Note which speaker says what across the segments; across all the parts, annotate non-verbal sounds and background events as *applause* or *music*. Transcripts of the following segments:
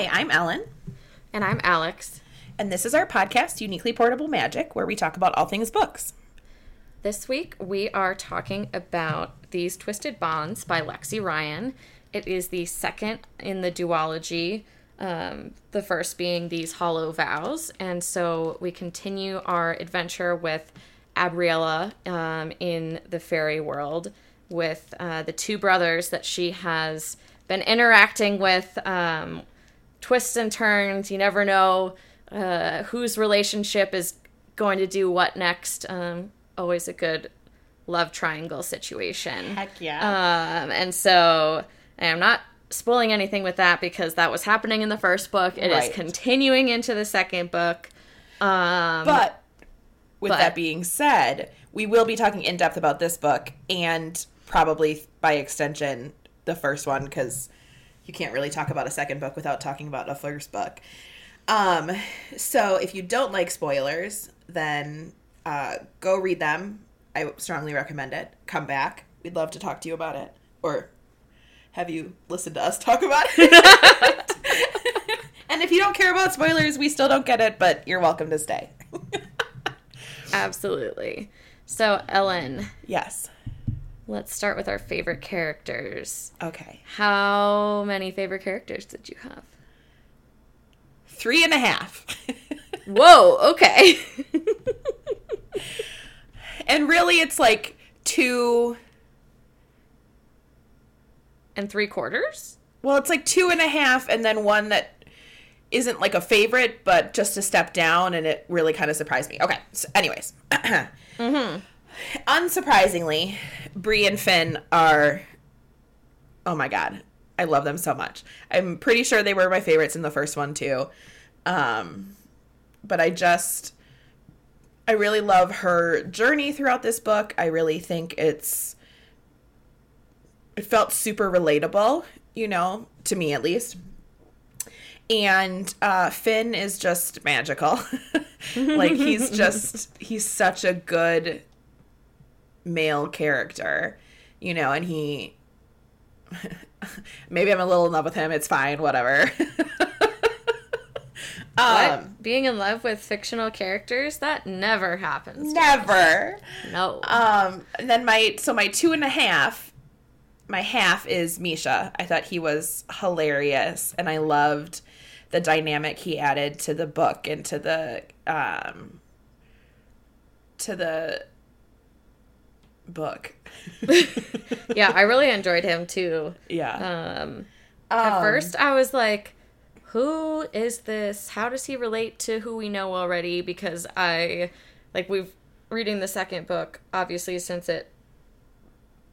Speaker 1: Hi, I'm Ellen.
Speaker 2: And I'm Alex.
Speaker 1: And this is our podcast, Uniquely Portable Magic, where we talk about all things books.
Speaker 2: This week we are talking about These Twisted Bonds by Lexi Ryan. It is the second in the duology, um, the first being These Hollow Vows. And so we continue our adventure with Abriella um, in the fairy world with uh, the two brothers that she has been interacting with. Um, twists and turns. You never know uh, whose relationship is going to do what next. Um, always a good love triangle situation.
Speaker 1: Heck yeah.
Speaker 2: Um, and so I'm not spoiling anything with that because that was happening in the first book. It
Speaker 1: Right.
Speaker 2: is continuing into the second book. Um,
Speaker 1: But with
Speaker 2: but-
Speaker 1: that being said, we will be talking in depth about this book and probably by extension the first one because you can't really talk about a second book without talking about a first book. Um, so if you don't like spoilers, then uh, go read them. I strongly recommend it. Come back. We'd love to talk to you about it. Or have you listened to us *laughs* talk about it? and if you don't care about spoilers, we still don't get it, but you're welcome to stay. *laughs*
Speaker 2: absolutely. So, Ellen,
Speaker 1: yes.
Speaker 2: Let's start with our favorite characters.
Speaker 1: Okay.
Speaker 2: How many favorite characters did you have?
Speaker 1: Three and a half. *laughs*
Speaker 2: Whoa, okay. *laughs*
Speaker 1: and really, it's like two.
Speaker 2: and three quarters?
Speaker 1: Well, it's like two and a half, and then one that isn't like a favorite, but just a step down, and it really kind of surprised me. Okay. So, anyways. *clears throat* Mm-hmm. Unsurprisingly, Brie and Finn are. Oh my god. I love them so much. I'm pretty sure they were my favorites in the first one, too. Um, but I just. I really love her journey throughout this book. I really think it's it felt super relatable, you know, to me at least. And uh, Finn is just magical. *laughs* like he's *laughs* just he's such a good male character, you know, and he *laughs* maybe I'm a little in love with him. It's fine, whatever. *laughs* um,
Speaker 2: what? Being in love with fictional characters? That never happens.
Speaker 1: never.
Speaker 2: No.
Speaker 1: Um, and then my so my two and a half, my half is Misha. I thought he was hilarious, and I loved the dynamic he added to the book and to the um to the book. *laughs*
Speaker 2: yeah, I really enjoyed him too.
Speaker 1: yeah.
Speaker 2: Um, at
Speaker 1: Um,
Speaker 2: first, I was like, who is this? How does he relate to who we know already? Because I, like, we've reading the second book, obviously, since it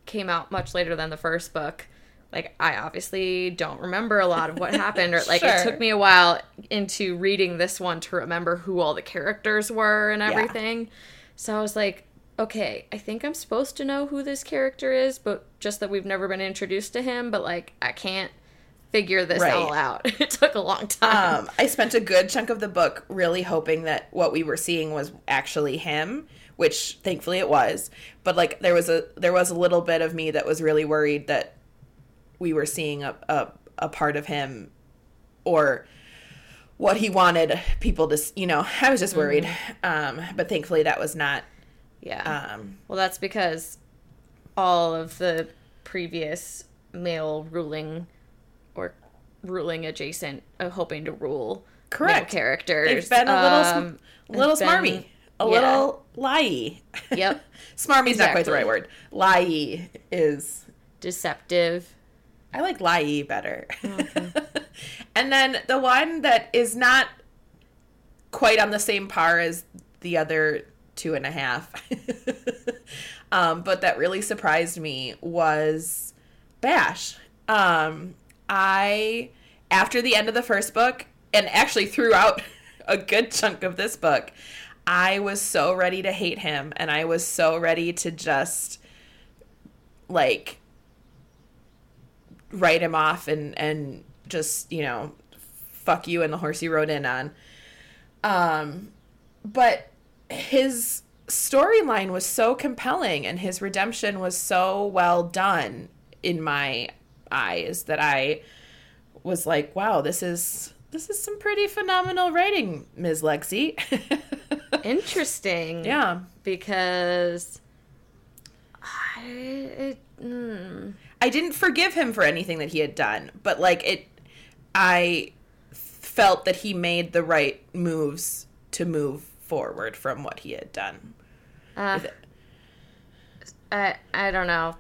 Speaker 2: came out much later than the first book. Like, I obviously don't remember a lot of what happened, or like, it took me a while into reading this one to remember who all the characters were and
Speaker 1: Yeah.
Speaker 2: everything. So I was like, okay, I think I'm supposed to know who this character is, but just that we've never been introduced to him, but like I can't figure this
Speaker 1: Right.
Speaker 2: all out. *laughs* it took a long time.
Speaker 1: um, I spent a good chunk of the book really hoping that what we were seeing was actually him, which thankfully it was. But like there was a there was a little bit of me that was really worried that we were seeing a a, a part of him or what he wanted people to you know i was just worried um but thankfully that was not
Speaker 2: yeah.
Speaker 1: um
Speaker 2: well, that's because all of the previous male ruling or ruling adjacent uh, hoping to rule male
Speaker 1: Correct.
Speaker 2: characters.
Speaker 1: they've been a little
Speaker 2: um,
Speaker 1: little smarmy a
Speaker 2: yeah.
Speaker 1: little lie
Speaker 2: Yep. *laughs*
Speaker 1: smarmy's not quite the
Speaker 2: Exactly.
Speaker 1: right word lie is
Speaker 2: deceptive.
Speaker 1: I like Lai better. *laughs* and then the one that is not quite on the same par as the other two and a half, *laughs* um, but that really surprised me was Bash. Um, I, after the end of the first book, and actually throughout *laughs* a good chunk of this book, I was so ready to hate him, and I was so ready to just like write him off and and just you know fuck you and the horse you rode in on um but his storyline was so compelling and his redemption was so well done in my eyes that i was like wow this is this is some pretty phenomenal writing, Ms. Lexi. *laughs*
Speaker 2: Interesting.
Speaker 1: yeah.
Speaker 2: Because I it, mm,
Speaker 1: I didn't forgive him for anything that he had done, but like it I felt that he made the right moves to move forward from what he had done.
Speaker 2: uh, I I don't know.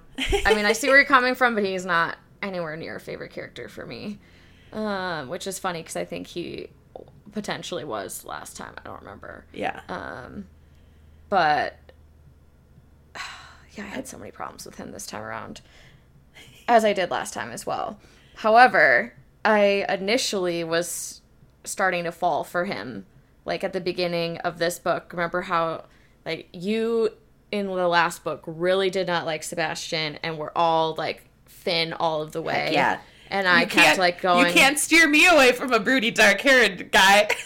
Speaker 2: I mean, I see where you're coming from, but he's not anywhere near a favorite character for me. Um, which is funny because I think he potentially was last time. I don't remember.
Speaker 1: Yeah.
Speaker 2: Um, but *sighs* yeah, I had so many problems with him this time around, as I did last time as well. However, I initially was starting to fall for him, like at the beginning of this book. Remember how, like, you in the last book really did not like Sebastian, and we're all like Finn all of the way.
Speaker 1: yeah.
Speaker 2: And I kept like going.
Speaker 1: You can't steer me away from a broody dark haired guy. *laughs*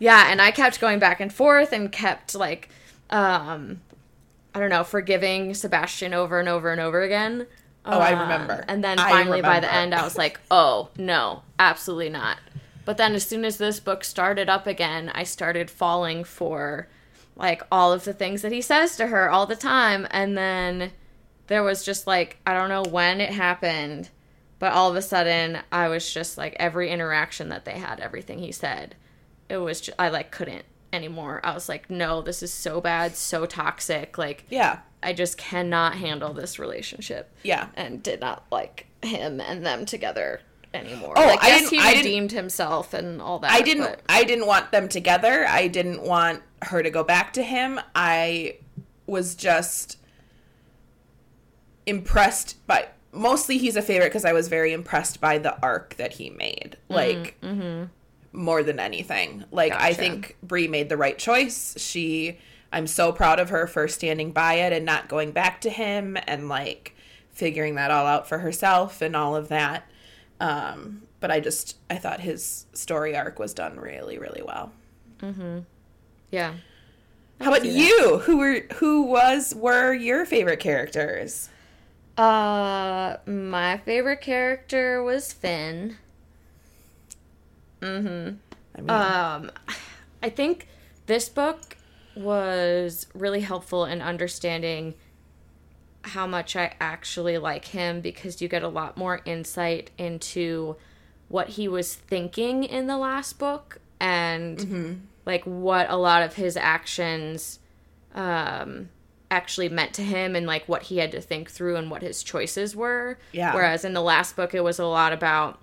Speaker 2: Yeah, and I kept going back and forth and kept like um I don't know, forgiving Sebastian over and over and over again.
Speaker 1: Oh, I
Speaker 2: Um,
Speaker 1: remember.
Speaker 2: And then finally by the end I was like, "Oh, no, absolutely not." But then as soon as this book started up again, I started falling for like all of the things that he says to her all the time and then there was just like I don't know when it happened, but all of a sudden I was just like every interaction that they had, everything he said, it was just, I like couldn't anymore. I was like, no, this is so bad, so toxic. Like
Speaker 1: yeah.
Speaker 2: I just cannot handle this relationship.
Speaker 1: Yeah.
Speaker 2: And did not like him and them together anymore.
Speaker 1: Oh,
Speaker 2: like,
Speaker 1: I
Speaker 2: yes, he
Speaker 1: I
Speaker 2: redeemed himself and all that.
Speaker 1: I didn't
Speaker 2: but-
Speaker 1: I didn't want them together. I didn't want her to go back to him. I was just impressed by mostly he's a favorite because I was very impressed by the arc that he made. Mm-hmm, like mm-hmm. more than anything. Like I think Brie made the right choice. She I'm so proud of her for standing by it and not going back to him and like figuring that all out for herself and all of that. Um, but I just I thought his story arc was done really really well.
Speaker 2: Yeah.
Speaker 1: How about you? Who were who was were your favorite characters?
Speaker 2: Uh, my favorite character was Finn. Mm-hmm.
Speaker 1: I mean,
Speaker 2: Um, I think this book was really helpful in understanding how much I actually like him because you get a lot more insight into what he was thinking in the last book and like what a lot of his actions um actually meant to him and like what he had to think through and what his choices were.
Speaker 1: Yeah.
Speaker 2: Whereas in the last book it was a lot about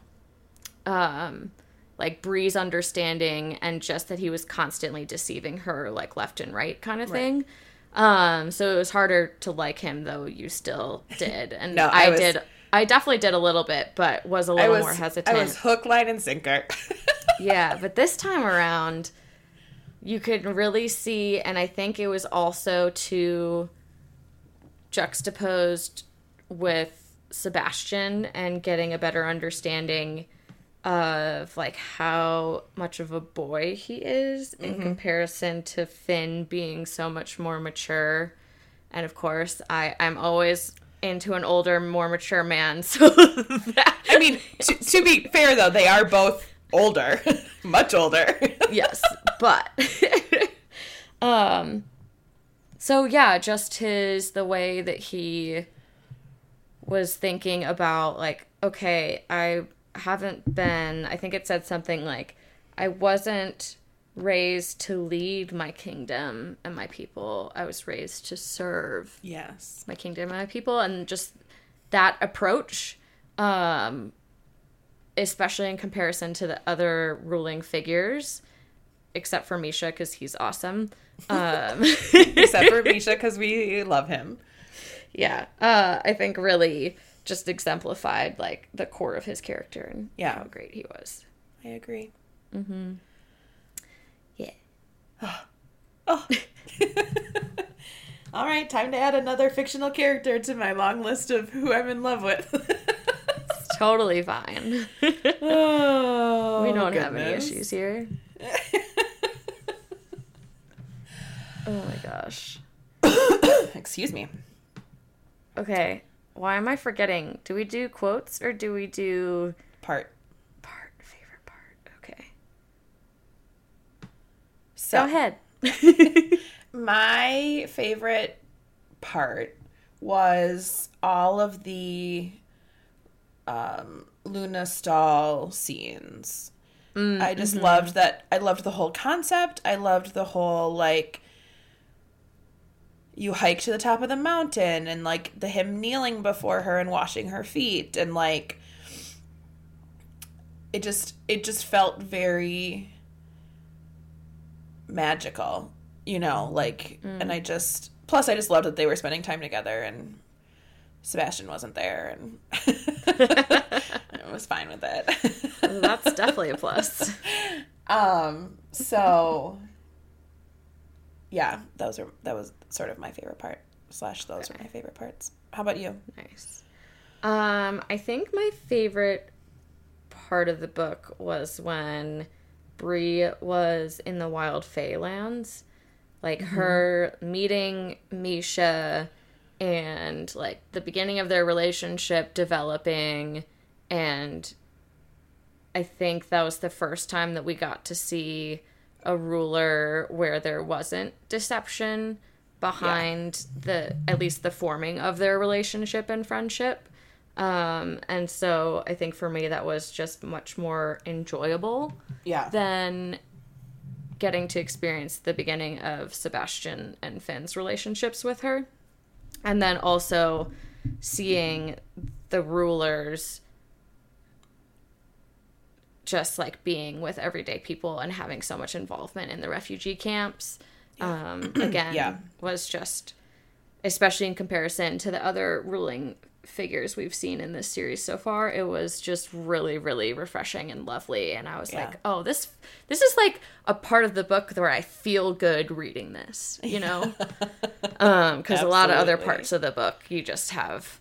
Speaker 2: um like Brie's understanding and just that he was constantly deceiving her like left and right kind of
Speaker 1: Right.
Speaker 2: thing. Um so it was harder to like him though you still *laughs* did. And
Speaker 1: No, I
Speaker 2: I,
Speaker 1: was-
Speaker 2: did I definitely did a little bit but was a little
Speaker 1: was
Speaker 2: more hesitant.
Speaker 1: I was hook line and sinker. *laughs*
Speaker 2: yeah, but this time around you could really see and I think it was also to juxtaposed with Sebastian and getting a better understanding of like how much of a boy he is in comparison to Finn being so much more mature. And of course, I I'm always into an older, more mature man. *laughs* So that
Speaker 1: I mean, to, to be fair though, they are both older, *laughs* much older. *laughs*
Speaker 2: yes, but um so yeah, just his the way that he was thinking about like okay, I haven't been I think it said something like I wasn't raised to lead my kingdom and my people. I was raised to serve
Speaker 1: yes.
Speaker 2: my kingdom and my people and just that approach um especially in comparison to the other ruling figures except for misha because he's awesome um *laughs*
Speaker 1: Except for Misha because we love him.
Speaker 2: yeah uh i think really just exemplified like the core of his character and
Speaker 1: Yeah.
Speaker 2: how great he was
Speaker 1: I agree. Mm-hmm.
Speaker 2: yeah
Speaker 1: Oh. *laughs* All right, time to add another fictional character to my long list of who I'm in love with.
Speaker 2: it's totally fine
Speaker 1: oh, *laughs*
Speaker 2: we don't have any issues here *laughs* oh my gosh *coughs*
Speaker 1: Excuse me.
Speaker 2: Okay, why am I forgetting? Do we do quotes or do we do
Speaker 1: part?
Speaker 2: Part favorite part. Okay.
Speaker 1: So
Speaker 2: Go ahead. *laughs*
Speaker 1: my favorite part was all of the um, Luna stall scenes. Mm, I just mm-hmm. loved that. I loved the whole concept. I loved the whole like you hike to the top of the mountain and like the him kneeling before her and washing her feet and like it just it just felt very magical, you know, like and I just plus I just loved that they were spending time together and Sebastian wasn't there and *laughs* I was fine with it.
Speaker 2: That's definitely a plus. *laughs*
Speaker 1: um so yeah, those are that was sort of my favorite part. Slash those are my favorite parts. How about you?
Speaker 2: Nice. Um, I think my favorite part of the book was when Brie was in the Wild Feylands. Like her meeting Misha and like the beginning of their relationship developing and I think that was the first time that we got to see a ruler where there wasn't deception behind the at least the forming of their relationship and friendship. Um, and so I think for me that was just much more enjoyable
Speaker 1: Yeah.
Speaker 2: than getting to experience the beginning of Sebastian and Finn's relationships with her. And then also seeing the rulers just like being with everyday people and having so much involvement in the refugee camps um, *clears throat* again
Speaker 1: Yeah.
Speaker 2: was just especially in comparison to the other ruling figures we've seen in this series so far it was just really really refreshing and lovely. And i was
Speaker 1: Yeah.
Speaker 2: like oh this this is like a part of the book where i feel good reading this you know? *laughs* Um because a lot of other parts of the book you just have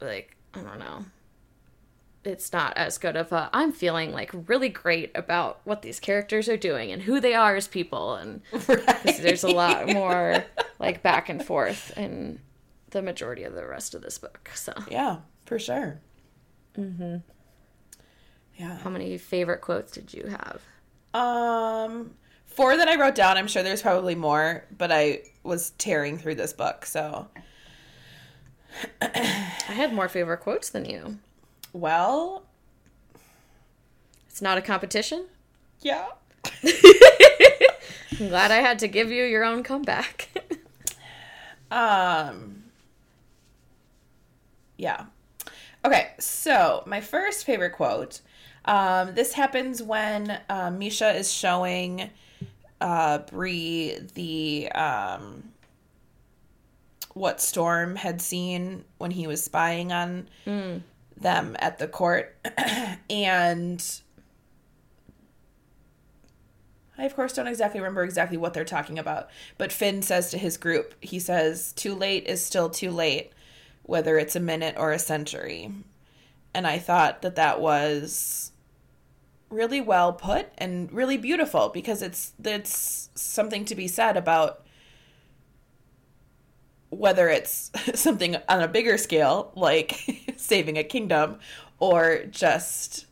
Speaker 2: like i don't know it's not as good of a i'm feeling like really great about what these characters are doing and who they are as people and *laughs* 'cause there's a lot more *laughs* like back and forth in the majority of the rest of this book so
Speaker 1: Yeah, for sure. Mm-hmm. Yeah.
Speaker 2: how many favorite quotes did you have
Speaker 1: Um, four that I wrote down. I'm sure there's probably more, but I was tearing through this book, so
Speaker 2: i had more favorite quotes than you
Speaker 1: well,
Speaker 2: it's not a competition
Speaker 1: yeah. *laughs*
Speaker 2: i'm glad i had to give you your own comeback *laughs*
Speaker 1: Um, yeah. Okay, so my first favorite quote. Um, this happens when uh, Misha is showing uh, Brie the um, what Storm had seen when he was spying on them at the court, *clears throat* and I, of course, don't exactly remember exactly what they're talking about, but Finn says to his group, he says, Too late is still too late, whether it's a minute or a century. And I thought that that was really well put and really beautiful because it's it's something to be said about whether it's *laughs* something on a bigger scale like *laughs* *laughs* saving a kingdom or just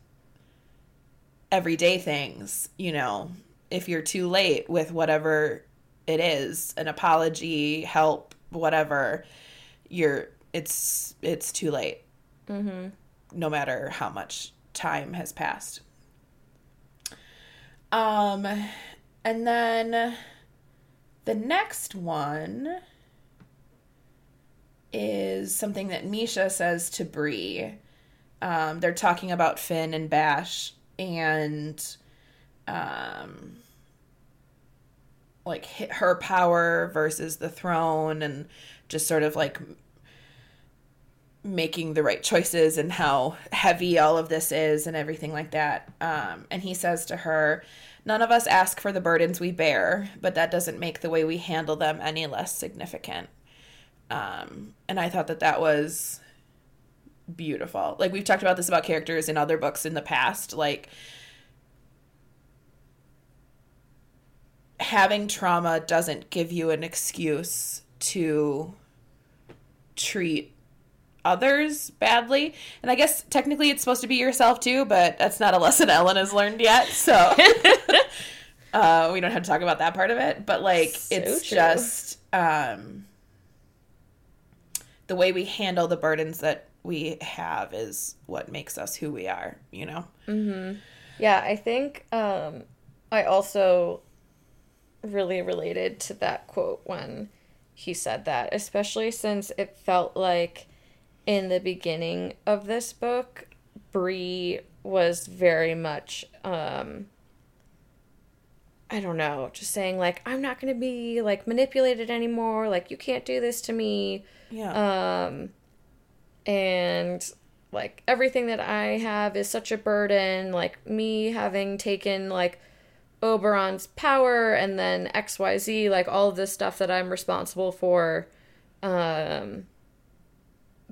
Speaker 1: everyday things, you know, if you're too late with whatever it is, an apology, help, whatever, you're it's it's too late.
Speaker 2: mm-hmm.
Speaker 1: No matter how much time has passed. Um and then the next one is something that Misha says to Brie. Um, they're talking about Finn and Bash and um, like her power versus the throne and just sort of like making the right choices and how heavy all of this is and everything like that. Um, and he says to her, None of us ask for the burdens we bear, but that doesn't make the way we handle them any less significant. Um, and I thought that that was beautiful. Like we've talked about this about characters in other books in the past, like having trauma doesn't give you an excuse to treat others badly. And I guess technically it's supposed to be yourself too, but that's not a lesson *laughs* Ellen has learned yet. So *laughs* Uh, we don't have to talk about that part of it, but like
Speaker 2: So
Speaker 1: it's
Speaker 2: true.
Speaker 1: just um, the way we handle the burdens that we have is what makes us who we are. You know.
Speaker 2: Yeah, I think um, I also really related to that quote when he said that, especially since it felt like in the beginning of this book, Brie was very much, um, I don't know, just saying, like, I'm not going to be, like, manipulated anymore. Like, you can't do this to me
Speaker 1: Yeah.
Speaker 2: um and like everything that i have is such a burden like me having taken like oberon's power and then xyz like all of this stuff that i'm responsible for um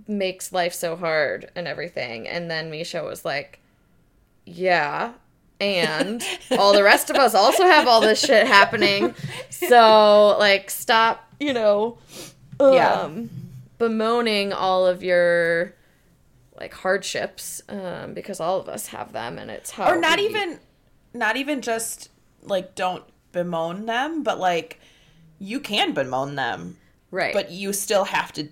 Speaker 2: makes life so hard and everything and then misha was like yeah and all the rest of us also have all this shit happening. So like stop you know um,
Speaker 1: Yeah.
Speaker 2: bemoaning all of your like hardships um, because all of us have them and it's how
Speaker 1: or not
Speaker 2: we-
Speaker 1: even not even just like don't bemoan them but like you can bemoan them.
Speaker 2: Right.
Speaker 1: But you still have to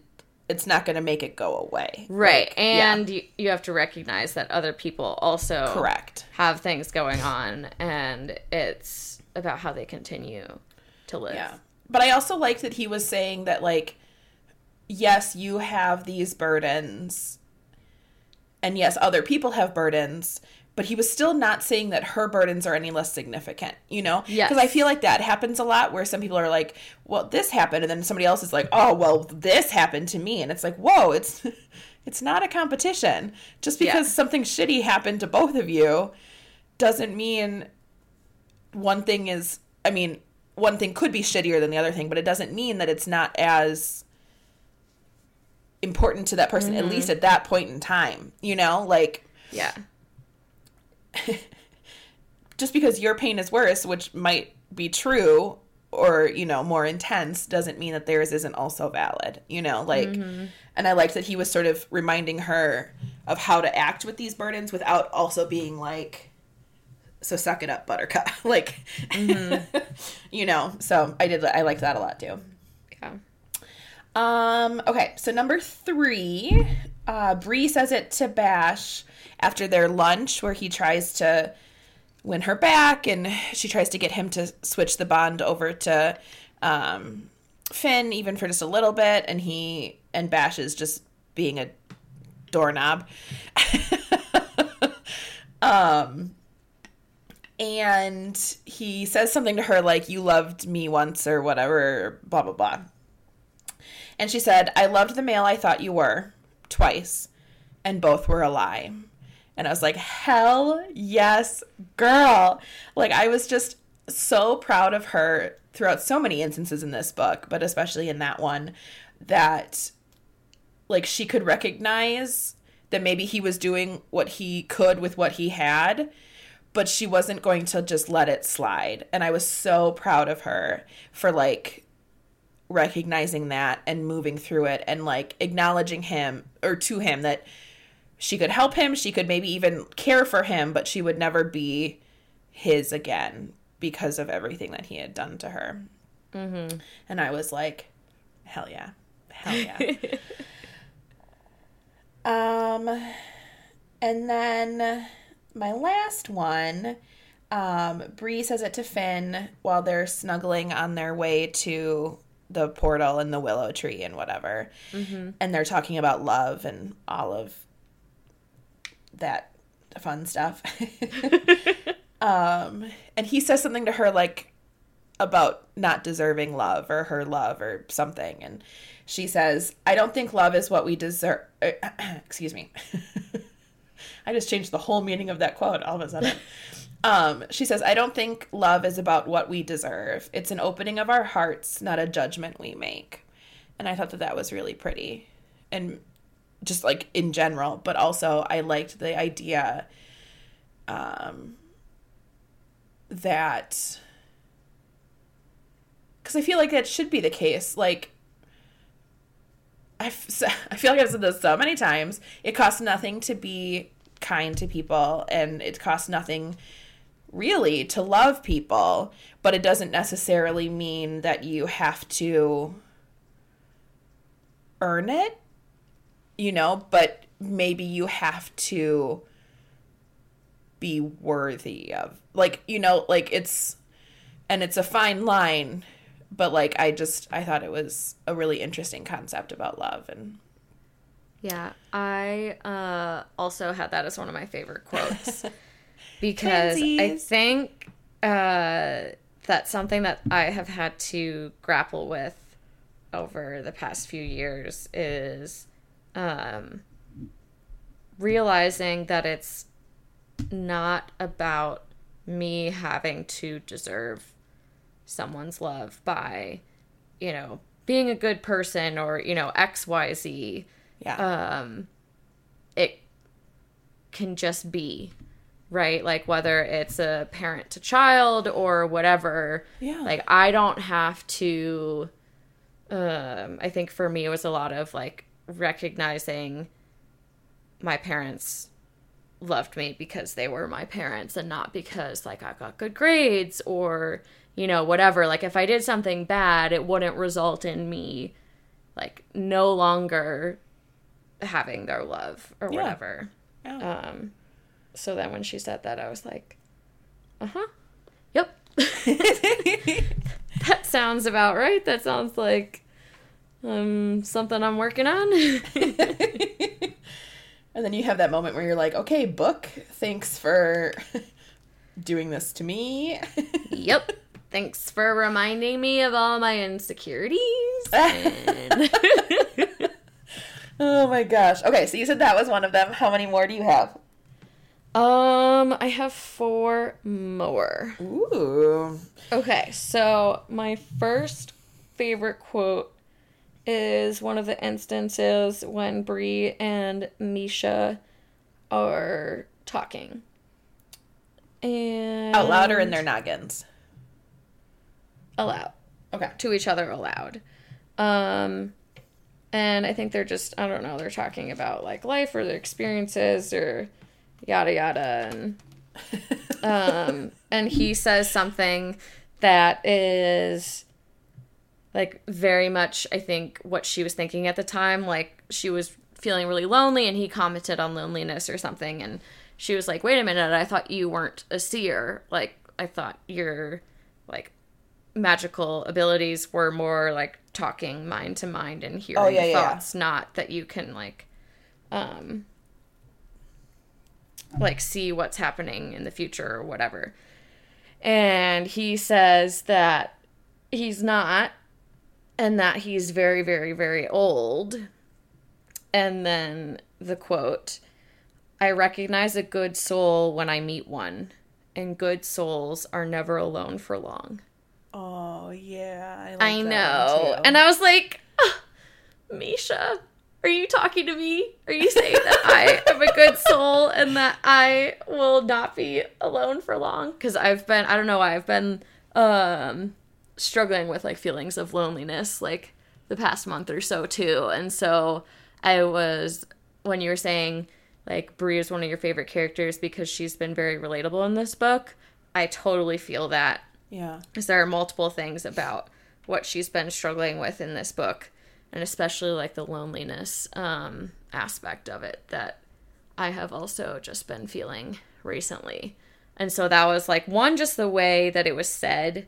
Speaker 1: it's not going to make it go away.
Speaker 2: Right
Speaker 1: Like, yeah,
Speaker 2: and you, you have to recognize that other people also
Speaker 1: correct.
Speaker 2: have things going on and it's about how they continue to live.
Speaker 1: Yeah. But i also liked that he was saying that like yes you have these burdens and yes other people have burdens but he was still not saying that her burdens are any less significant, you know?
Speaker 2: Yes.
Speaker 1: Because I feel like that happens a lot where some people are like, well, this happened. And then somebody else is like, oh, well, this happened to me. And it's like, whoa, it's. *laughs* It's not a competition. Just because
Speaker 2: Yeah.
Speaker 1: something shitty happened to both of you doesn't mean one thing is I mean, one thing could be shittier than the other thing, but it doesn't mean that it's not as important to that person at mm-hmm. least at that point in time. You know, like
Speaker 2: yeah *laughs*
Speaker 1: just because your pain is worse, which might be true or, you know, more intense, doesn't mean that theirs isn't also valid, you know? Like, and I liked that he was sort of reminding her of how to act with these burdens without also being like, so suck it up, buttercup. *laughs* like, *laughs* you know, so I did, I liked that a lot too.
Speaker 2: yeah
Speaker 1: Um, okay, so number three, uh, Brie says it to Bash after their lunch, where he tries to win her back, and she tries to get him to switch the bond over to um, Finn, even for just a little bit, and he and Bash is just being a doorknob. *laughs* um, and he says something to her like, "You loved me once," or whatever, blah blah blah. And she said, I loved the male I thought you were twice, and both were a lie. And I was like, hell yes, girl. Like, I was just so proud of her throughout so many instances in this book, but especially in that one, that like she could recognize that maybe he was doing what he could with what he had, but she wasn't going to just let it slide. And I was so proud of her for like recognizing that and moving through it and like acknowledging him or to him that she could help him, she could maybe even care for him, but she would never be his again because of everything that he had done to her. Mm-hmm. And I was like, hell yeah. Hell yeah. *laughs* um, and then my last one, um, Brie says it to Finn while they're snuggling on their way to the portal and the willow tree and whatever. And they're talking about love and all of that fun stuff. *laughs* *laughs* um, and he says something to her like about not deserving love or her love or something. And she says, I don't think love is what we deserve. *clears throat* excuse me. *laughs* I just changed the whole meaning of that quote all of a sudden. Um, she says, I don't think love is about what we deserve. It's an opening of our hearts, not a judgment we make. And I thought that that was really pretty. And just like in general, but also I liked the idea um, that. Because I feel like that should be the case. Like, I've, *laughs* I feel like I've said this so many times. It costs nothing to be kind to people, and it costs nothing really to love people, but it doesn't necessarily mean that you have to earn it, you know, but maybe you have to be worthy of. Like, you know, like it's and it's a fine line, but like I just I thought it was a really interesting concept about love and
Speaker 2: Yeah, I uh, also had that as one of my favorite quotes *laughs* because I think uh, that's something that I have had to grapple with over the past few years is um, realizing that it's not about me having to deserve someone's love by, you know, being a good person or, you know, XYZ
Speaker 1: yeah.
Speaker 2: um it can just be right like whether it's a parent to child or whatever
Speaker 1: Yeah.
Speaker 2: like i don't have to um i think for me it was a lot of like recognizing my parents loved me because they were my parents and not because like I got good grades or you know whatever. Like if I did something bad it wouldn't result in me like no longer having their love or
Speaker 1: Yeah.
Speaker 2: whatever.
Speaker 1: Yeah.
Speaker 2: um so then when she said that I was like uh-huh. Yep. *laughs* *laughs* That sounds about right. That sounds like um something I'm working on *laughs* *laughs*
Speaker 1: and then you have that moment where you're like, okay, book, thanks for *laughs* doing this to me.
Speaker 2: Yep. Thanks for reminding me of all my insecurities. And-
Speaker 1: oh my gosh. Okay, so you said that was one of them. How many more do you have?
Speaker 2: um, I have four more.
Speaker 1: Ooh.
Speaker 2: Okay, so my first favorite quote is one of the instances when Brie and Misha are talking. And
Speaker 1: Out loud or in their noggins?
Speaker 2: aloud.
Speaker 1: Okay.
Speaker 2: to each other aloud. Um, and I think they're just, I don't know, they're talking about like life or their experiences or yada yada. And, *laughs* um, and he says something that is like very much, I think, what she was thinking at the time. Like she was feeling really lonely and he commented on loneliness or something. And she was like, wait a minute, I thought you weren't a seer. Like, I thought your like magical abilities were more like talking mind to mind and hearing
Speaker 1: Oh, yeah, yeah.
Speaker 2: thoughts, not that you can like um like see what's happening in the future or whatever. And he says that he's not and that he's very very very old. And then the quote, I recognize a good soul when I meet one, and good souls are never alone for long.
Speaker 1: Oh, yeah. I, like
Speaker 2: I know. And I was like, "Ah, Misha, are you talking to me? Are you saying that *laughs* I am a good soul and that I will not be alone for long? Because I've been, I don't know, why I've been um, struggling with like feelings of loneliness like the past month or so too. And so I was, when you were saying like Brie is one of your favorite characters because she's been very relatable in this book, I totally feel that
Speaker 1: yeah.
Speaker 2: because there are multiple things about what she's been struggling with in this book and especially like the loneliness um, aspect of it that i have also just been feeling recently and so that was like one just the way that it was said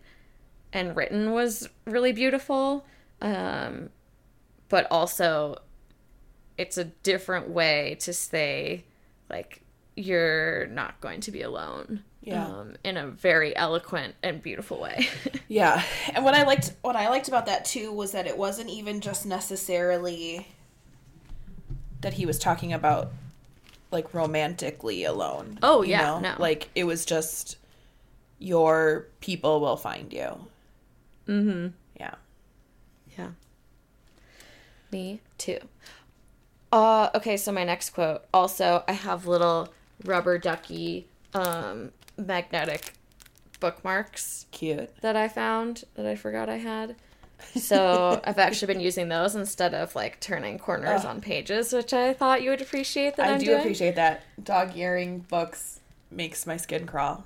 Speaker 2: and written was really beautiful um, but also it's a different way to say like you're not going to be alone
Speaker 1: Yeah.
Speaker 2: um, in a very eloquent and beautiful way *laughs*
Speaker 1: Yeah, and what I liked what I liked about that too was that it wasn't even just necessarily that he was talking about like romantically alone.
Speaker 2: Oh,
Speaker 1: you
Speaker 2: yeah,
Speaker 1: know?
Speaker 2: no.
Speaker 1: like it was just your people will find you.
Speaker 2: Mm-hmm
Speaker 1: Yeah,
Speaker 2: yeah me too uh okay so my next quote also i have little rubber ducky um magnetic bookmarks
Speaker 1: cute.
Speaker 2: that I found that I forgot I had. *laughs* So I've actually been using those instead of like turning corners
Speaker 1: Ugh.
Speaker 2: on pages, which I thought you would appreciate that
Speaker 1: I
Speaker 2: am
Speaker 1: do
Speaker 2: doing.
Speaker 1: appreciate that. Dog earring books makes my skin crawl.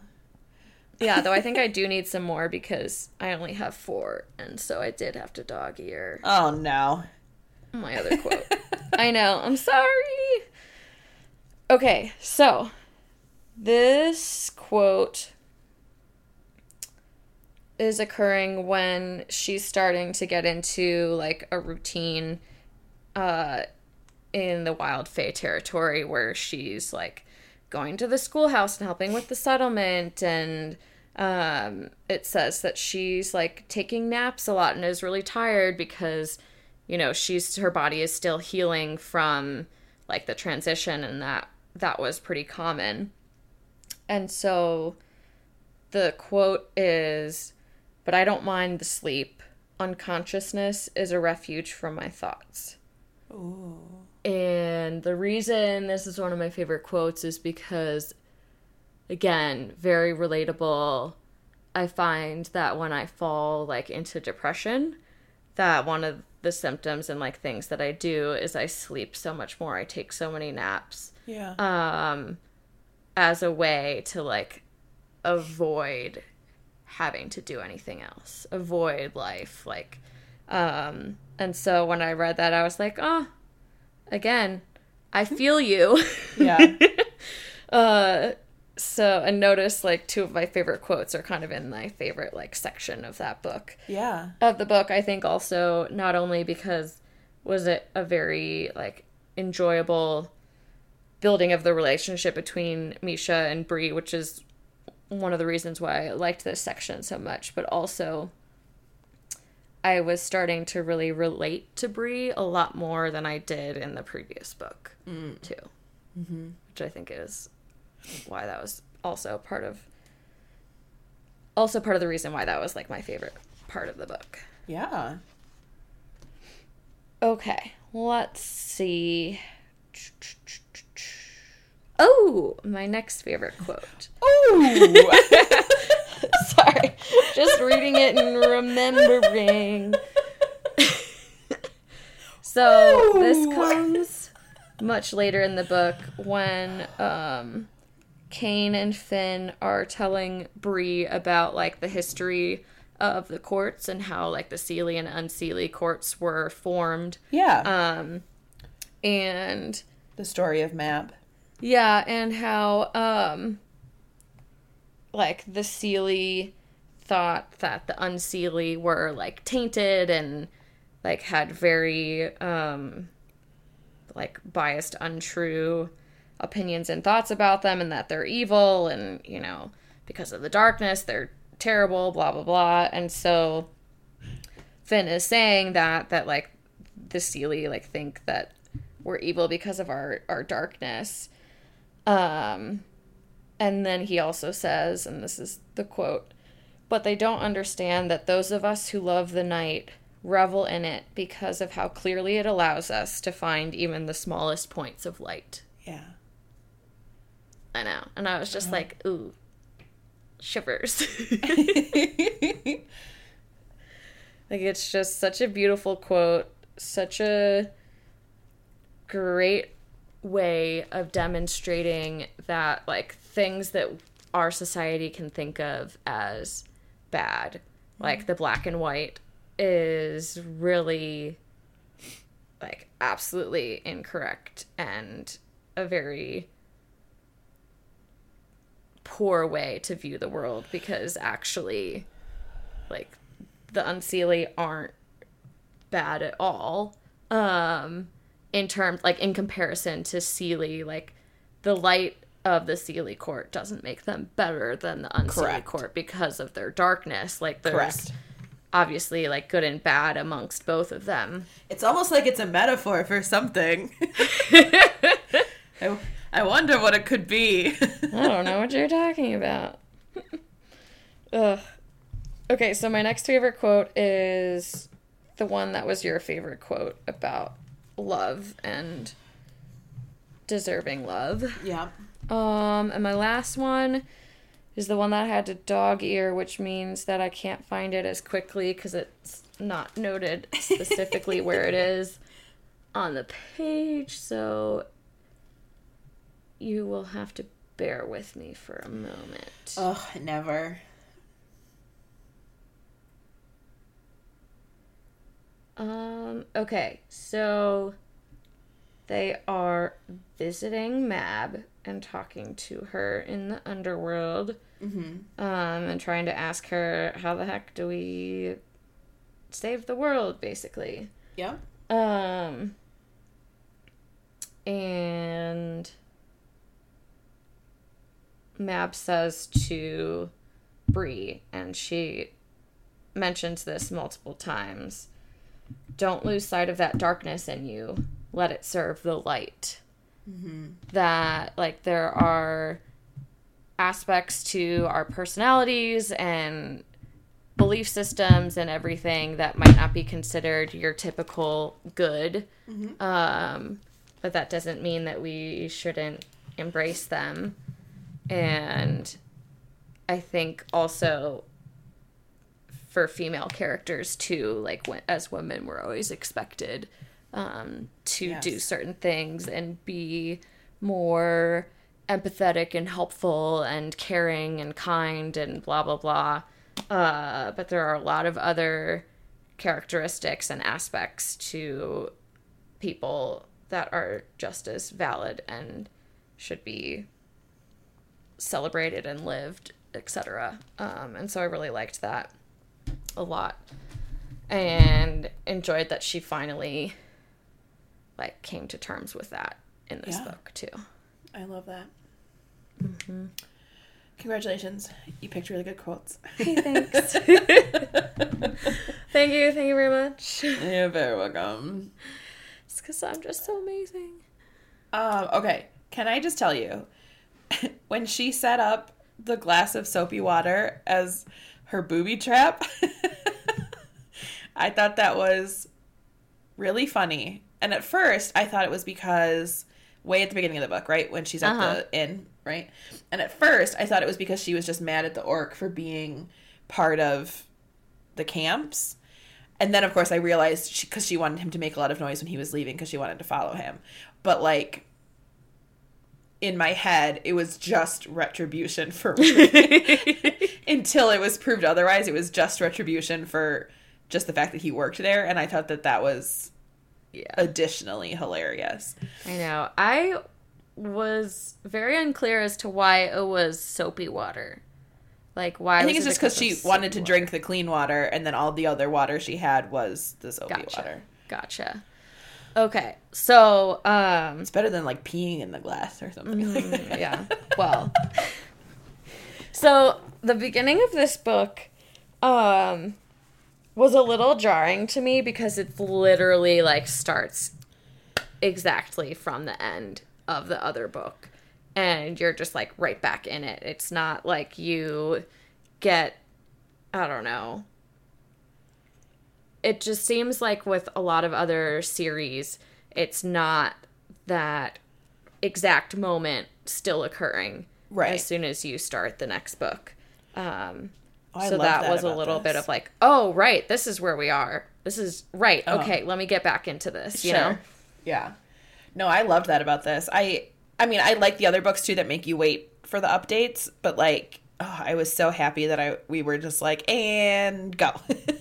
Speaker 2: Yeah, though I think I *laughs* do need some more because I only have four, and so I did have to dog ear
Speaker 1: Oh no.
Speaker 2: my other quote. I know, I'm sorry. Okay, so this quote is occurring when she's starting to get into like a routine uh in the wild fae territory where she's like going to the schoolhouse and helping with the settlement and um it says that she's like taking naps a lot and is really tired because you know she's her body is still healing from like the transition and that that was pretty common. And so the quote is but i don't mind the sleep. Unconsciousness is a refuge from my thoughts.
Speaker 1: Ooh.
Speaker 2: And the reason this is one of my favorite quotes is because, again, very relatable. I find that when I fall like into depression, that one of the symptoms and like things that I do is I sleep so much more. I take so many naps
Speaker 1: Yeah.
Speaker 2: um, as a way to like avoid having to do anything else, avoid life, like, um, and so when I read that, I was like, oh, again, I feel you.
Speaker 1: yeah. *laughs*
Speaker 2: uh, so and notice like two of my favorite quotes are kind of in my favorite like section of that book
Speaker 1: Yeah.
Speaker 2: of the book i think also not only because was it a very like enjoyable building of the relationship between misha and Brie, which is one of the reasons why i liked this section so much but also i was starting to really relate to brie a lot more than i did in the previous book mm. too mm-hmm. which i think is why that was also part of also part of the reason why that was like my favorite part of the book
Speaker 1: Yeah.
Speaker 2: Okay, let's see. Oh, my next favorite quote.
Speaker 1: Oh. *laughs*
Speaker 2: Sorry, just reading it and remembering. so this comes much later in the book when um, Kane and Finn are telling Brie about like the history of the courts and how like the Seelie and Unseelie courts were formed.
Speaker 1: yeah.
Speaker 2: Um, and
Speaker 1: the story of Mab.
Speaker 2: yeah, and how um like the Seelie thought that the Unseelie were like tainted and like had very um like biased, untrue opinions and thoughts about them and that they're evil and, you know, because of the darkness, they're terrible, blah blah blah. And so Finn is saying that that like the Seelie like think that we're evil because of our our darkness. Um and then he also says, and this is the quote, but they don't understand that those of us who love the night revel in it because of how clearly it allows us to find even the smallest points of light.
Speaker 1: Yeah.
Speaker 2: I know. And I was just uh-huh. like, ooh, shivers. *laughs* like, it's just such a beautiful quote, such a great way of demonstrating that, like, things that our society can think of as bad, like the black and white, is really, like, absolutely incorrect and a very poor way to view the world because actually like the unseelie aren't bad at all. Um in terms like in comparison to seelie like the light of the seelie court doesn't make them better than the unseelie
Speaker 1: Correct.
Speaker 2: court because of their darkness like there's
Speaker 1: Correct.
Speaker 2: obviously like good and bad amongst both of them
Speaker 1: It's almost like it's a metaphor for something. I, I wonder what it could be.
Speaker 2: I don't know what you're talking about. Ugh. Okay, so my next favorite quote is the one that was your favorite quote about love and deserving love.
Speaker 1: yeah.
Speaker 2: Um, and my last one is the one that I had to dog ear, which means that I can't find it as quickly because it's not noted *laughs* specifically where it is on the page. So you will have to bear with me for a moment.
Speaker 1: Oh, never.
Speaker 2: Um, okay, so they are visiting Mab and talking to her in the underworld.
Speaker 1: Mm-hmm.
Speaker 2: Um, and trying to ask her how the heck do we save the world, basically.
Speaker 1: Yeah.
Speaker 2: Um, and Mab says to Brie, and she mentions this multiple times don't lose sight of that darkness in you. Let it serve the light.
Speaker 1: Mm-hmm.
Speaker 2: That, like, there are aspects to our personalities and belief systems and everything that might not be considered your typical good.
Speaker 1: Mhm.
Speaker 2: Um, but that doesn't mean that we shouldn't embrace them. And I think also for female characters too, like when, as women, we're always expected um, to
Speaker 1: Yes.
Speaker 2: do certain things and be more empathetic and helpful and caring and kind and blah blah blah. Uh, but there are a lot of other characteristics and aspects to people that are just as valid and should be celebrated and lived, etc. Um, and so I really liked that a lot, and enjoyed that she finally like came to terms with that in this
Speaker 1: Yeah.
Speaker 2: book too.
Speaker 1: I love that. Congratulations. You picked really good quotes.
Speaker 2: Hey, thanks. *laughs* thank you, thank you very much.
Speaker 1: You're very welcome.
Speaker 2: It's because I'm just so amazing.
Speaker 1: Um, okay, can I just tell you, *laughs* when she set up the glass of soapy water as her booby trap, *laughs* I thought that was really funny. And at first, I thought it was because way at the beginning of the book, right? When she's at
Speaker 2: Uh-huh.
Speaker 1: the inn, right? And at first, I thought it was because she was just mad at the orc for being part of the camps. And then, of course, I realized because she, wanted him to make a lot of noise when he was leaving because she wanted to follow him. But, like, in my head, it was just retribution for *laughs* *laughs* until it was proved otherwise. It was just retribution for just the fact that he worked there. And I thought that that was
Speaker 2: Yeah.
Speaker 1: additionally hilarious.
Speaker 2: I know. I was very unclear as to why it was soapy water. Like why?
Speaker 1: I think it's just because she wanted to
Speaker 2: soapy
Speaker 1: drink the clean water, and then all the other water she had was the soapy
Speaker 2: water? Gotcha.
Speaker 1: water.
Speaker 2: Gotcha. Okay, so um,
Speaker 1: It's better than like peeing in the glass or something. like.
Speaker 2: Mm, yeah. Well, *laughs* so the beginning of this book um was a little jarring to me because it literally like starts exactly from the end of the other book and you're just like right back in it. It's not like you get I don't know. It just seems like with a lot of other series, it's not that exact moment still occurring
Speaker 1: Right.
Speaker 2: as soon as you start the next book. Um,
Speaker 1: I
Speaker 2: so that,
Speaker 1: that
Speaker 2: was a little bit of like, oh, right, this is where we are. This is right.
Speaker 1: Oh.
Speaker 2: Okay, let me get back into this. You know,
Speaker 1: Yeah. No, I loved that about this. I I mean, I like the other books too that make you wait for the updates, but like oh, I was so happy that I we were just like and go.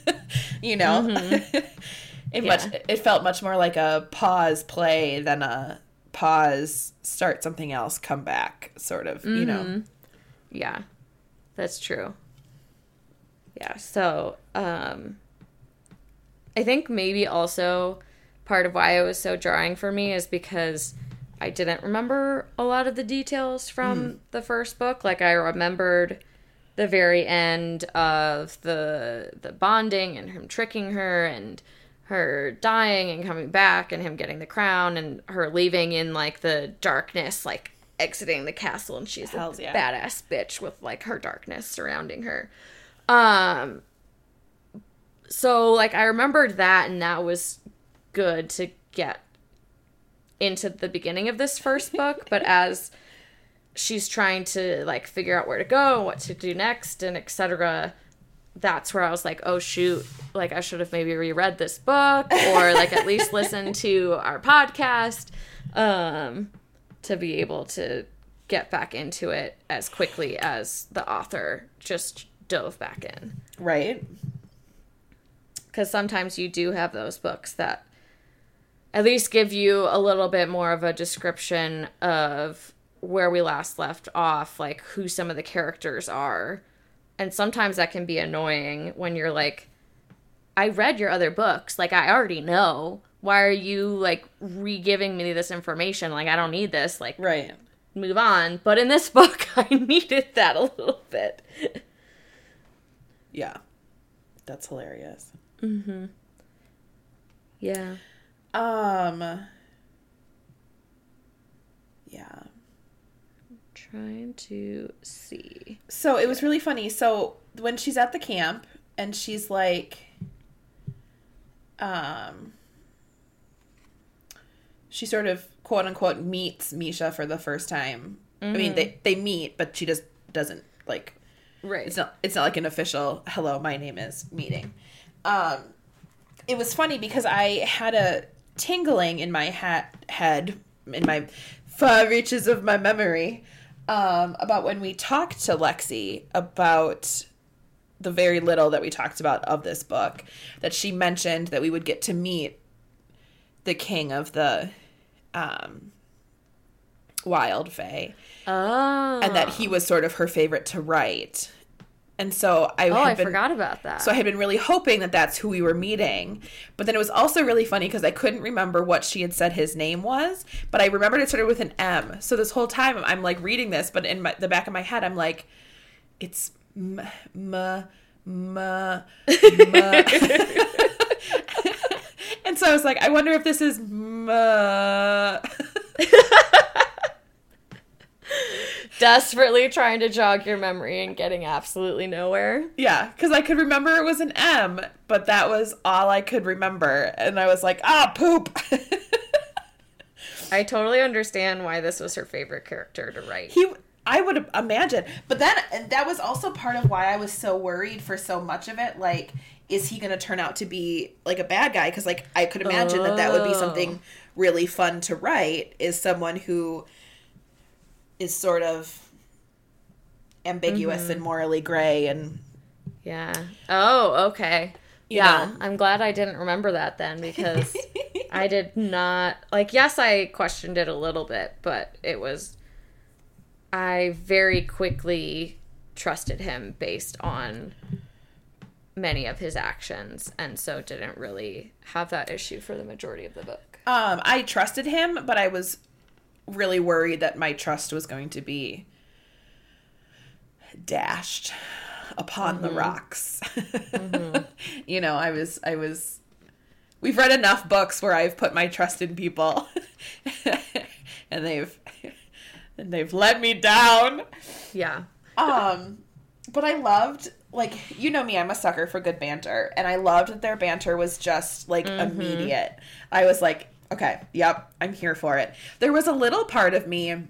Speaker 1: *laughs* you know? Mm-hmm. *laughs* it much it felt much more like a pause play than a pause start something else come back sort of, you know. Mm-hmm.
Speaker 2: Yeah, that's true. Yeah, so um, I think maybe also part of why it was so jarring for me is because I didn't remember a lot of the details from the first book. Like I remembered the very end of the the bonding and him tricking her and her dying and coming back and him getting the crown and her leaving in like the darkness like exiting the castle and she's
Speaker 1: Hells
Speaker 2: a
Speaker 1: yeah.
Speaker 2: badass bitch with like her darkness surrounding her um so like i remembered that and that was good to get into the beginning of this first book but *laughs* as she's trying to like figure out where to go what to do next and etc that's where i was like oh shoot like i should have maybe reread this book or like at least listen to our podcast um to be able to get back into it as quickly as the author just dove back in.
Speaker 1: Right.
Speaker 2: Because sometimes you do have those books that at least give you a little bit more of a description of where we last left off, like who some of the characters are. And sometimes that can be annoying when you're like, I read your other books. Like, I already know. Why are you, like, re giving me this information? Like, I don't need this. Like,
Speaker 1: Right.
Speaker 2: move on. But in this *laughs* book, I needed that a little bit.
Speaker 1: Yeah. That's hilarious. Mhm.
Speaker 2: Yeah.
Speaker 1: Um Yeah.
Speaker 2: Trying to see.
Speaker 1: So it was really funny. So when she's at the camp and she's like um she sort of quote unquote meets Misha for the first time. I mean they they meet, but she just doesn't like
Speaker 2: Right.
Speaker 1: it's not it's not like an official hello my name is meeting um it was funny because i had a tingling in my hat head in my far reaches of my memory um about when we talked to lexi about the very little that we talked about of this book that she mentioned that we would get to meet the king of the um wild fae
Speaker 2: Oh.
Speaker 1: and that he was sort of her favorite to write. And so I
Speaker 2: Oh,
Speaker 1: had
Speaker 2: I
Speaker 1: been,
Speaker 2: forgot about that.
Speaker 1: So I had been really hoping that that's who we were meeting. But then it was also really funny because I couldn't remember what she had said his name was, but I remembered it started with an M. So this whole time I'm like reading this, but in my, the back of my head I'm like, it's m m m m. *laughs* *laughs* and so I was like, I wonder if this is m. *laughs* *laughs*
Speaker 2: Desperately trying to jog your memory and getting absolutely nowhere.
Speaker 1: Yeah, because I could remember it was an M, but that was all I could remember. And I was like, ah, poop. *laughs*
Speaker 2: I totally understand why this was her favorite character to write.
Speaker 1: he, I would imagine. But then that was also part of why I was so worried for so much of it. Like, is he going to turn out to be like a bad guy? Because, like, I could imagine that that would be
Speaker 2: Oh.
Speaker 1: something really fun to write, is someone who is sort of ambiguous and morally gray and
Speaker 2: Yeah. Oh, okay.
Speaker 1: You
Speaker 2: yeah.
Speaker 1: know.
Speaker 2: I'm glad I didn't remember that then because *laughs* I did not like yes, I questioned it a little bit, but it was I very quickly trusted him based on many of his actions and so didn't really have that issue for the majority of the book.
Speaker 1: Um, I trusted him, but I was really worried that my trust was going to be dashed upon the mm-hmm. rocks. Mm-hmm. *laughs* you know, I was I was we've read enough books where I've put my trust in people *laughs* and they've and they've let me down.
Speaker 2: Yeah.
Speaker 1: Um, but I loved like you know me, I'm a sucker for good banter, and I loved that their banter was just like mm-hmm. immediate. I was like, okay, yep, I'm here for it. There was a little part of me, and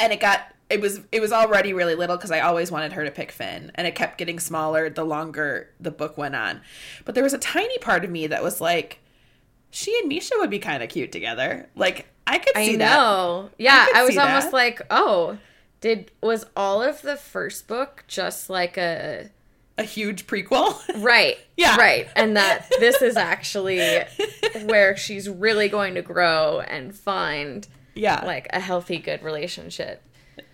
Speaker 1: it got it was it was already really little because I always wanted her to pick Finn, and it kept getting smaller the longer the book went on. But there was a tiny part of me that was like, she and Misha would be kind of cute together. Like I could see
Speaker 2: I
Speaker 1: that.
Speaker 2: know. Yeah,
Speaker 1: could
Speaker 2: I, was almost
Speaker 1: that.
Speaker 2: like, "Oh, did was all of the first book just like a
Speaker 1: A huge prequel. *laughs*
Speaker 2: Right.
Speaker 1: Yeah.
Speaker 2: Right. And that *laughs* this is actually where she's really going to grow and find
Speaker 1: yeah.
Speaker 2: like a healthy, good relationship.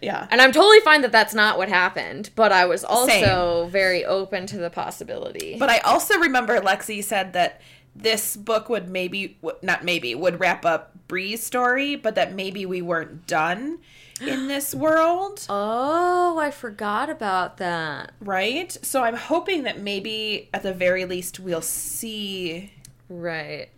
Speaker 1: yeah.
Speaker 2: And I'm totally fine that that's not what happened, but I was also very open to the possibility.
Speaker 1: But I also remember Lexi said that this book would maybe, not maybe, would wrap up Brie's story, but that maybe we weren't done in this world,
Speaker 2: oh, I forgot about that.
Speaker 1: right? So I'm hoping that maybe at the very least we'll see
Speaker 2: Right.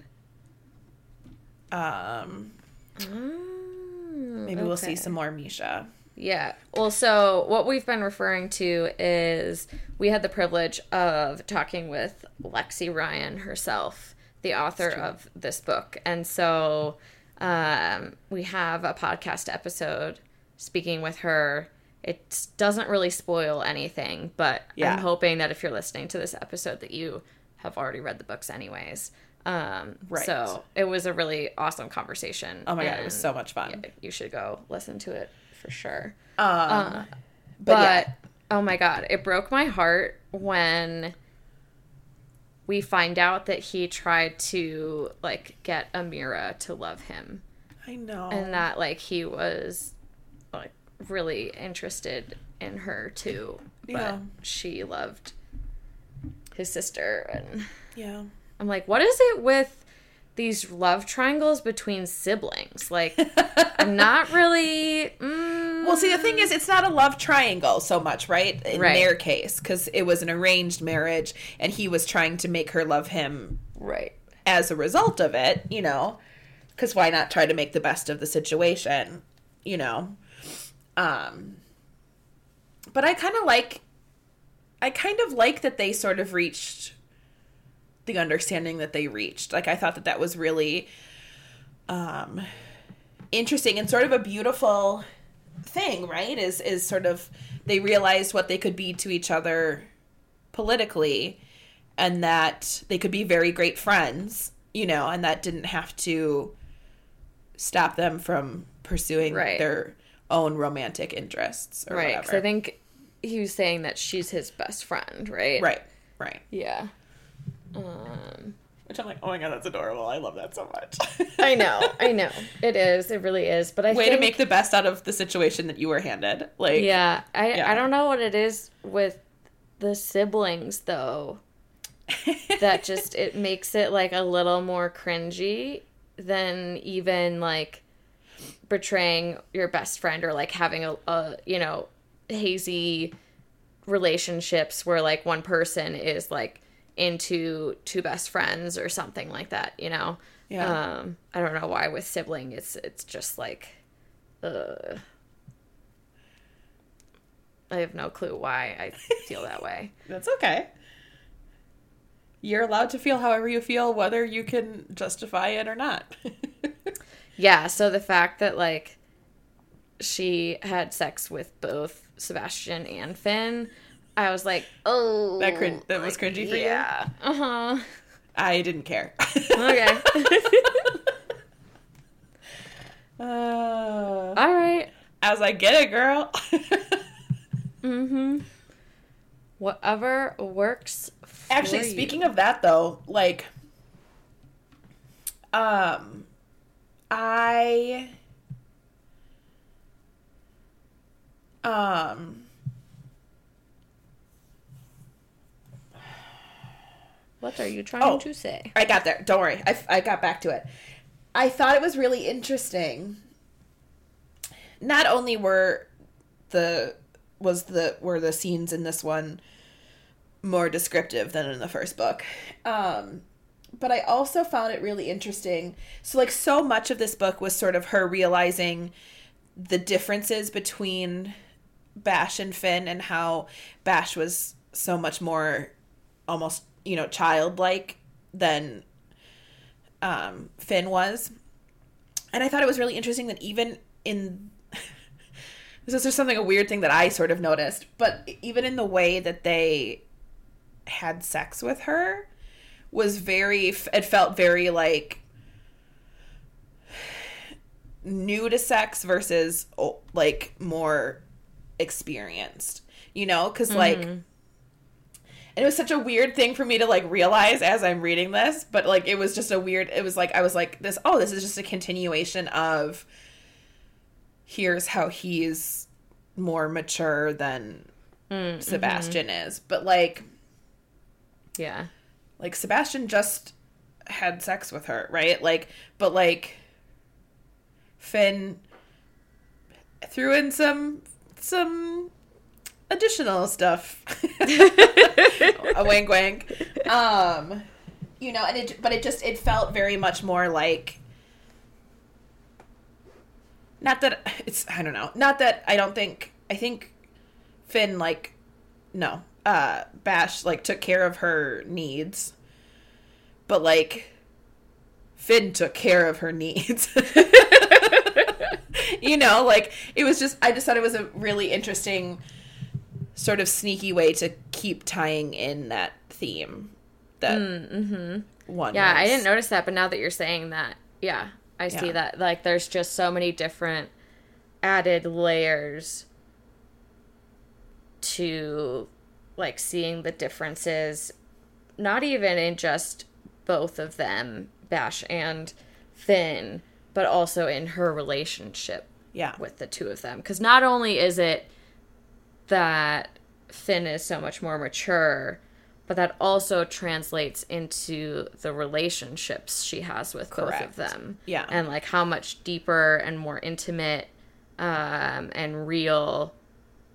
Speaker 1: um
Speaker 2: Mm,
Speaker 1: maybe we'll see some more Misha.
Speaker 2: Yeah. Well, so what we've been referring to is we had the privilege of talking with Lexi Ryan herself, the author of this book. And so um, we have a podcast episode speaking with her. It doesn't really spoil anything, but
Speaker 1: Yeah.
Speaker 2: I'm hoping that if you're listening to this episode that you have already read the books anyways. Um,
Speaker 1: Right.
Speaker 2: So it was a really awesome conversation.
Speaker 1: Oh my god, it was so much fun.
Speaker 2: yeah, you should go listen to it for sure.
Speaker 1: Um,
Speaker 2: Uh,
Speaker 1: but,
Speaker 2: but
Speaker 1: yeah.
Speaker 2: oh my god, it broke my heart when we find out that he tried to like get Amira to love him
Speaker 1: I know.
Speaker 2: and that like he was really interested in her too but
Speaker 1: Yeah.
Speaker 2: she loved his sister and
Speaker 1: yeah.
Speaker 2: i'm like what is it with these love triangles between siblings like i'm *laughs* not really mm,
Speaker 1: Well, see, the thing is, it's not a love triangle so much, right? In
Speaker 2: Right.
Speaker 1: their case, because it was an arranged marriage, and he was trying to make her love him
Speaker 2: right
Speaker 1: as a result of it, you know, because why not try to make the best of the situation, you know? Um, but I kind of like, I kind of like that they sort of reached the understanding that they reached. Like, I thought that that was really, um, interesting and sort of a beautiful thing, right? Is is sort of they realized what they could be to each other politically and that they could be very great friends, you know, and that didn't have to stop them from pursuing
Speaker 2: Right.
Speaker 1: their own romantic interests or
Speaker 2: right because
Speaker 1: whatever.
Speaker 2: i think he was saying that she's his best friend right
Speaker 1: right, right.
Speaker 2: yeah um
Speaker 1: Which I'm like, oh my god, that's adorable. I love that so much.
Speaker 2: i know *laughs* i know it is it really is but i
Speaker 1: Way
Speaker 2: think
Speaker 1: to make the best out of the situation that you were handed. Like,
Speaker 2: Yeah, I
Speaker 1: Yeah.
Speaker 2: I don't know what it is with the siblings though. *laughs* that just it makes it like a little more cringy than even like betraying your best friend or like having a, a you know hazy relationships where like one person is like into two best friends or something like that you know
Speaker 1: Yeah.
Speaker 2: um i don't know why with sibling it's it's just like uh i have no clue why i feel that way *laughs*
Speaker 1: That's okay. You're allowed to feel however you feel, whether you can justify it or not. *laughs*
Speaker 2: yeah so the fact that like she had sex with both sebastian and finn i was like oh
Speaker 1: That crin- that was cringy for you?
Speaker 2: yeah uh-huh
Speaker 1: I didn't care.
Speaker 2: okay *laughs*
Speaker 1: uh,
Speaker 2: all right
Speaker 1: I was like, get it, girl. *laughs*
Speaker 2: mm-hmm whatever works for
Speaker 1: Actually,
Speaker 2: you.
Speaker 1: speaking of that, though, like, um, I, um,
Speaker 2: what are you trying
Speaker 1: Oh.
Speaker 2: to say
Speaker 1: I got there. Don't worry. I, I got back to it. I thought it was really interesting. Not only were the was the were the scenes in this one more descriptive than in the first book. Um but I also found it really interesting. So like so much of this book was sort of her realizing the differences between Bash and Finn and how Bash was so much more almost, you know, childlike than um, Finn was. And I thought it was really interesting that even in *laughs* this is just something a weird thing that I sort of noticed, but even in the way that they had sex with her was very it felt very like new to sex versus like more experienced you know? Because mm-hmm. like and it was such a weird thing for me to like realize as i'm reading this but like it was just a weird it was like i was like this oh this is just a continuation of here's how he's more mature than mm, mm-hmm. sebastian is. But like
Speaker 2: yeah
Speaker 1: like Sebastian just had sex with her, right? Like, but like Finn threw in some some additional stuff. *laughs* a wink, wink. Um, you know, and it, but it just it felt very much more like. Not that it's I don't know. Not that I don't think I think Finn like no uh bash like took care of her needs but like finn took care of her needs *laughs* you know like it was just i just thought it was a really interesting sort of sneaky way to keep tying in that theme that
Speaker 2: mm-hmm
Speaker 1: one.
Speaker 2: Yeah, I didn't notice that, but now that you're saying that, yeah, I see
Speaker 1: Yeah.
Speaker 2: that. Like, there's just so many different added layers to like seeing the differences, not even in just both of them, Bash and Finn, but also in her relationship
Speaker 1: Yeah.
Speaker 2: with the two of them. Because not only is it that Finn is so much more mature, but that also translates into the relationships she has with both of them.
Speaker 1: Yeah.
Speaker 2: And like how much deeper and more intimate um, and real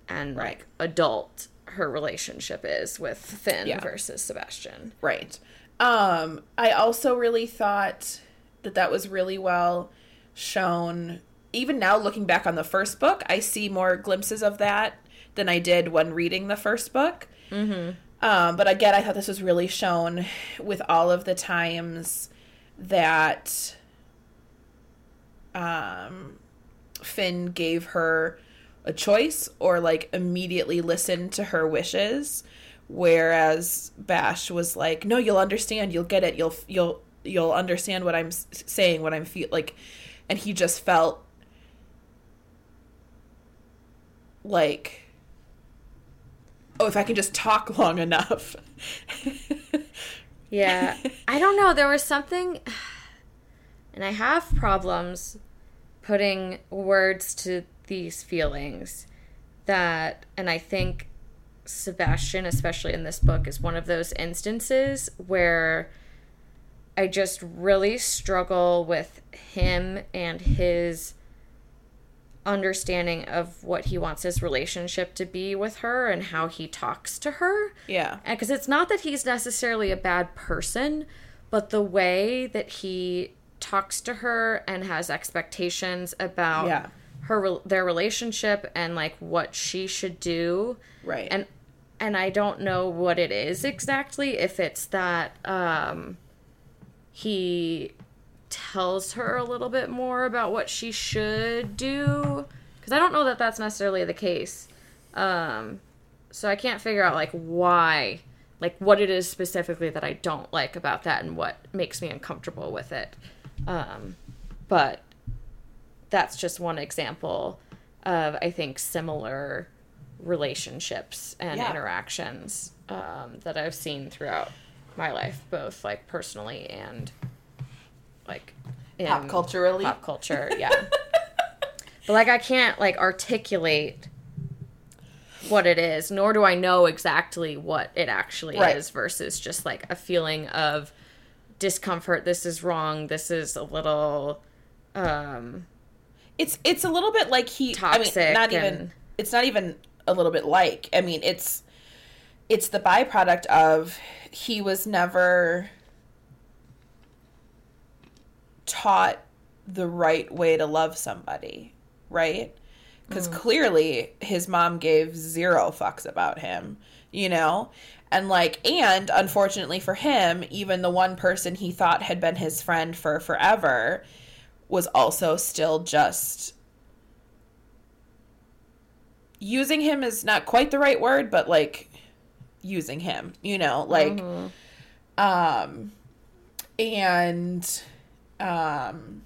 Speaker 2: and
Speaker 1: Right.
Speaker 2: like adult her relationship is with Finn
Speaker 1: Yeah.
Speaker 2: versus Sebastian.
Speaker 1: Right. Um, I also really thought that that was really well shown. Even now, looking back on the first book, I see more glimpses of that than I did when reading the first book. Mm-hmm. Um, but again, I thought this was really shown with all of the times that um, Finn gave her a choice or like immediately listened to her wishes whereas bash was like no you'll understand you'll get it you'll you'll you'll understand what i'm saying what i'm feel like and he just felt like oh if i can just talk *laughs* long enough
Speaker 2: Yeah. I don't know. There was something, *sighs* and I have problems putting words to these feelings that, and I think Sebastian, especially in this book, is one of those instances where I just really struggle with him and his understanding of what he wants his relationship to be with her and how he talks to her.
Speaker 1: Yeah.
Speaker 2: Because it's not that he's necessarily a bad person, but the way that he talks to her and has expectations about
Speaker 1: Yeah.
Speaker 2: her their relationship and like what she should do
Speaker 1: right.
Speaker 2: and and I don't know what it is exactly if it's that um he tells her a little bit more about what she should do cuz I don't know that that's necessarily the case. Um so I can't figure out like why like what it is specifically that I don't like about that and what makes me uncomfortable with it. Um but that's just one example of I think similar relationships and
Speaker 1: Yeah.
Speaker 2: interactions um, that I've seen throughout my life, both like personally and like in
Speaker 1: pop culturally
Speaker 2: Pop culture, *laughs* yeah. but like I can't like articulate what it is, nor do I know exactly what it actually
Speaker 1: Right.
Speaker 2: is versus just like a feeling of discomfort. This is wrong. This is a little um
Speaker 1: it's it's a little bit like he I
Speaker 2: Toxic
Speaker 1: mean not even
Speaker 2: and-
Speaker 1: it's not even a little bit like I mean it's it's the byproduct of he was never taught the right way to love somebody, right? Cuz mm. clearly his mom gave zero fucks about him, you know? And like and unfortunately for him, even the one person he thought had been his friend for forever was also still just using him is not quite the right word, but like using him, you know, like um and um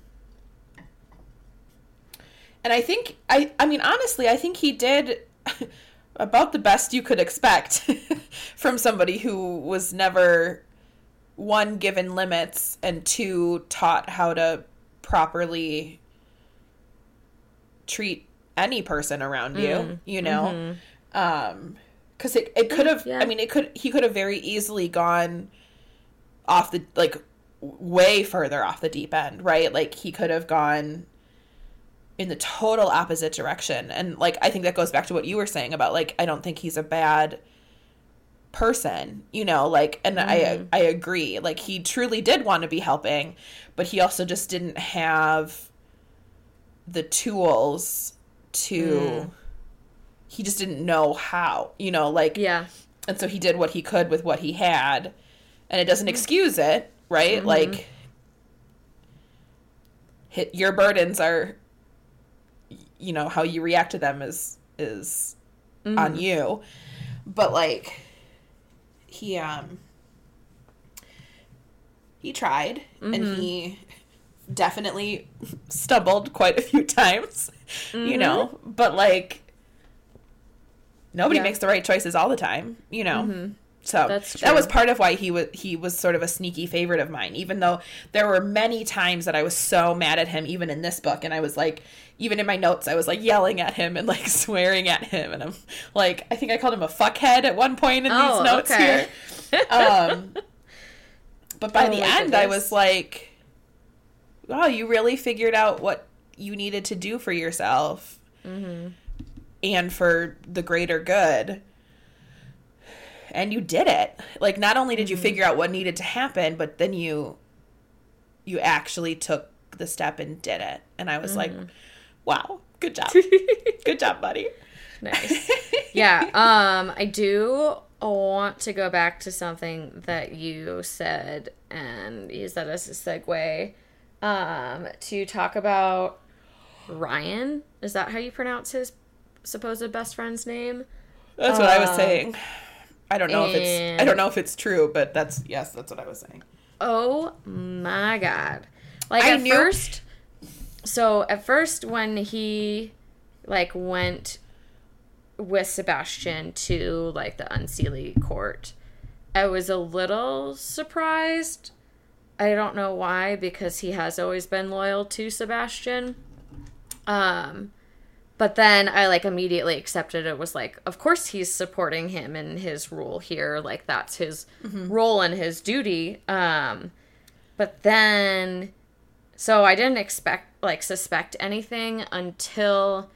Speaker 1: and I think I I mean honestly, I think he did *laughs* about the best you could expect *laughs* from somebody who was never one given limits and two taught how to properly treat any person around you, mm-hmm. you know? Mm-hmm. Um cuz it it could have
Speaker 2: Yeah.
Speaker 1: I mean it could he could have very easily gone off the like way further off the deep end, right? Like he could have gone in the total opposite direction. And like I think that goes back to what you were saying about like I don't think he's a bad person, you know, like and I mm-hmm. I agree. Like he truly did want to be helping, but he also just didn't have the tools to mm. he just didn't know how, you know, like
Speaker 2: yeah.
Speaker 1: and so he did what he could with what he had and it doesn't mm-hmm. excuse it right? Mm-hmm. Like hit your burdens are you know how you react to them is is mm. on you. But like he um he tried and mm-hmm. he definitely stumbled quite a few times, you know, but like nobody
Speaker 2: Yeah.
Speaker 1: makes the right choices all the time, you know. So
Speaker 2: That's
Speaker 1: that was part of why he was he was sort of a sneaky favorite of mine, even though there were many times that I was so mad at him, even in this book, and I was like, even in my notes, I was like yelling at him and like *laughs* swearing at him, and I'm like, I think I called him a fuckhead at one point in
Speaker 2: Oh,
Speaker 1: these notes
Speaker 2: okay.
Speaker 1: here. Um, *laughs* but by
Speaker 2: Oh
Speaker 1: the end, I was like, wow, you really figured out what you needed to do for yourself
Speaker 2: Mm-hmm.
Speaker 1: and for the greater good. And you did it. Like not only
Speaker 2: Mm-hmm.
Speaker 1: did you figure out what needed to happen, but then you you actually took the step and did it. And I was like,
Speaker 2: Mm-hmm.
Speaker 1: wow, good job. *laughs* good job, buddy.
Speaker 2: Nice. *laughs* yeah. Um, I do want to go back to something that you said and use that as a segue um, to talk about Riann. Is that how you pronounce his supposed best friend's name?
Speaker 1: That's what I was
Speaker 2: Um,
Speaker 1: saying. I don't know if it's I don't know if it's true, but that's yes, that's what I was saying.
Speaker 2: Oh my god. Like
Speaker 1: I
Speaker 2: at
Speaker 1: knew-
Speaker 2: first so at first when he like went with Sebastian to like the Unseelie court, I was a little surprised. I don't know why because he has always been loyal to Sebastian. Um but then I like immediately accepted it was like of course he's supporting him in his role here like that's his role and his duty um but then so I didn't expect like suspect anything until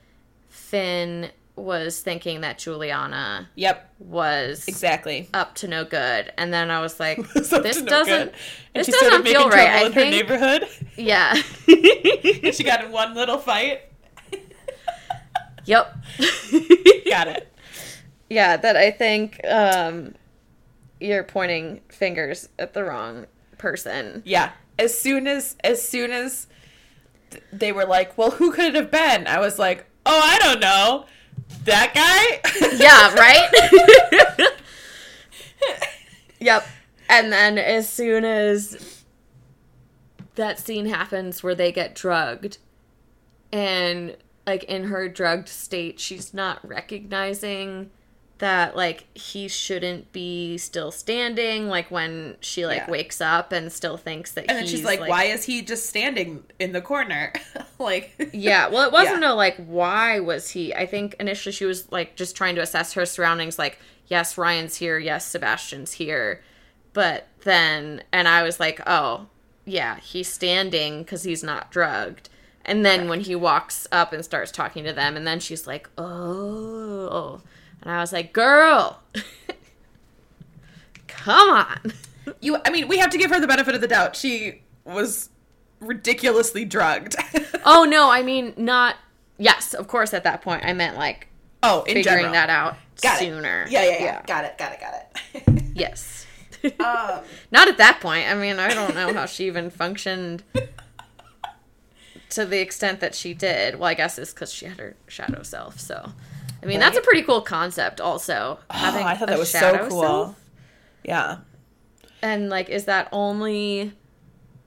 Speaker 2: Finn was thinking that Juliana
Speaker 1: Yep,
Speaker 2: was
Speaker 1: exactly.
Speaker 2: up to no good and then I was like *laughs* this
Speaker 1: no
Speaker 2: doesn't
Speaker 1: good. And
Speaker 2: this
Speaker 1: she
Speaker 2: doesn't feel right. I
Speaker 1: in her
Speaker 2: think
Speaker 1: neighborhood.
Speaker 2: yeah. *laughs* *laughs*
Speaker 1: she got in one little fight.
Speaker 2: yep.
Speaker 1: Got it.
Speaker 2: yeah, that I think um you're pointing fingers at the wrong person.
Speaker 1: Yeah. As soon as as soon as th- they were like, "Well, who could it have been?" I was like, "Oh, I don't know. That guy?"
Speaker 2: Yeah, right? *laughs* yep. And then as soon as that scene happens where they get drugged and like in her drugged state she's not recognizing that like he shouldn't be still standing like when she like
Speaker 1: Yeah.
Speaker 2: wakes up and still thinks that
Speaker 1: And then she's like, "Why is he just standing in the corner?" *laughs* like
Speaker 2: Yeah, well, it wasn't
Speaker 1: Yeah.
Speaker 2: a like why was he? I think initially she was like just trying to assess her surroundings. Like, yes, Riann's here. Yes, Sebastian's here. But then, and I was like, oh, yeah, he's standing because he's not drugged. And then when he walks up and starts talking to them, and then she's like, oh, and I was like, girl, *laughs* come on.
Speaker 1: you I mean, we have to give her the benefit of the doubt. She was ridiculously drugged. *laughs*
Speaker 2: Oh no, I mean not. Yes, of course. At that point, I meant like
Speaker 1: oh, in
Speaker 2: figuring
Speaker 1: general.
Speaker 2: that out
Speaker 1: Got
Speaker 2: sooner.
Speaker 1: it. Yeah, yeah, yeah, Got it. Got it. Got it. *laughs*
Speaker 2: Yes.
Speaker 1: um,
Speaker 2: Not at that point. I mean, I don't know how she even functioned to the extent that she did. Well, I guess it's because she had her shadow self. So, I mean, that's a pretty cool concept. Also,
Speaker 1: oh,
Speaker 2: having
Speaker 1: I thought that was so cool.
Speaker 2: self.
Speaker 1: Yeah.
Speaker 2: And like, is that only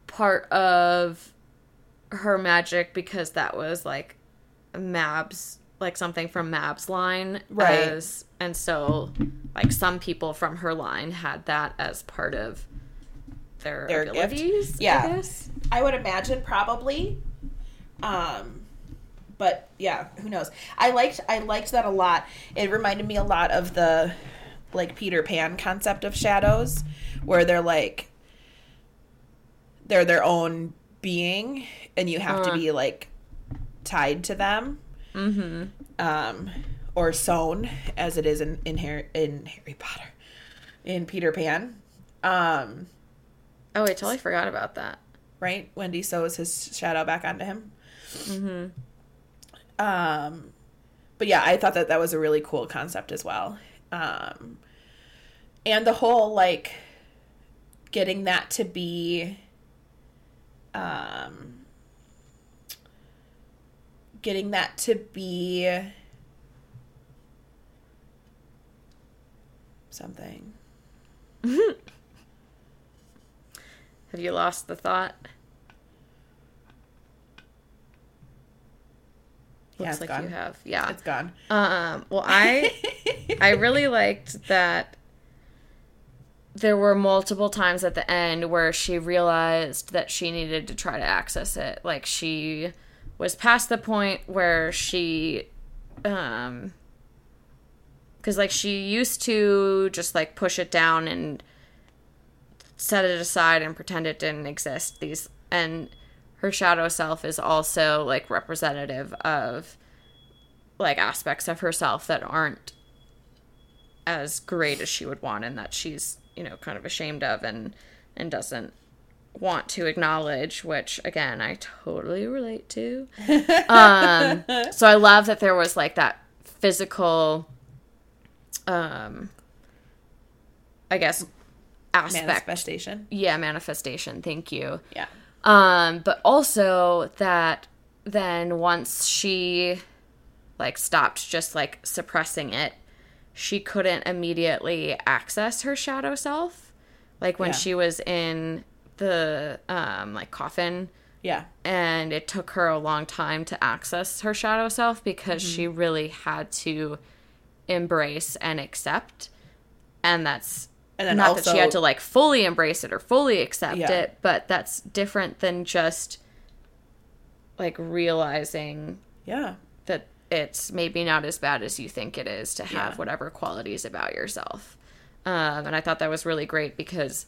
Speaker 2: part of her magic because that was like Mab's, like something from Mab's line,
Speaker 1: Right.
Speaker 2: As, and so, like, some people from her line had that as part of their,
Speaker 1: Their gift.
Speaker 2: abilities.
Speaker 1: Yeah.
Speaker 2: I guess.
Speaker 1: I would imagine probably. Um but yeah, who knows. I liked I liked that a lot. It reminded me a lot of the like Peter Pan concept of shadows where they're like they're their own being and you have to
Speaker 2: Uh.
Speaker 1: be like tied to them.
Speaker 2: Mm-hmm.
Speaker 1: Um or sewn as it is in in Harry, in Harry Potter. In Peter Pan. Um
Speaker 2: Oh, I totally forgot about that.
Speaker 1: right? Wendy sews his shadow back onto him.
Speaker 2: Mm-hmm.
Speaker 1: Um, but yeah, I thought that that was a really cool concept as well. Um, and the whole like getting that to be, um, getting that to be something. *laughs*
Speaker 2: Have you lost the thought? Looks
Speaker 1: it's
Speaker 2: like
Speaker 1: gone.
Speaker 2: you have. Yeah.
Speaker 1: It's gone.
Speaker 2: Um, well, I *laughs* I really liked that there were multiple times at the end where she realized that she needed to try to access it. Like she was past the point where she um cuz like she used to just like push it down and set it aside and pretend it didn't exist. These and her shadow self is also like representative of like aspects of herself that aren't as great as she would want and that she's you know kind of ashamed of and and doesn't want to acknowledge which again i totally relate to *laughs* um so i love that there was like that physical um i guess aspect
Speaker 1: Manifestation.
Speaker 2: yeah manifestation thank you
Speaker 1: Yeah.
Speaker 2: Um, but also that then once she like stopped just like suppressing it, she couldn't immediately access her shadow self. Like when
Speaker 1: Yeah.
Speaker 2: she was in the um like coffin
Speaker 1: Yeah.
Speaker 2: and it took her a long time to access her shadow self because she really had to embrace and accept and that's
Speaker 1: And then
Speaker 2: not that she had to like fully embrace it or fully accept
Speaker 1: Yeah.
Speaker 2: it but that's different than just like realizing
Speaker 1: Yeah.
Speaker 2: that it's maybe not as bad as you think it is to have
Speaker 1: Yeah.
Speaker 2: whatever qualities about yourself. Um, and I thought that was really great because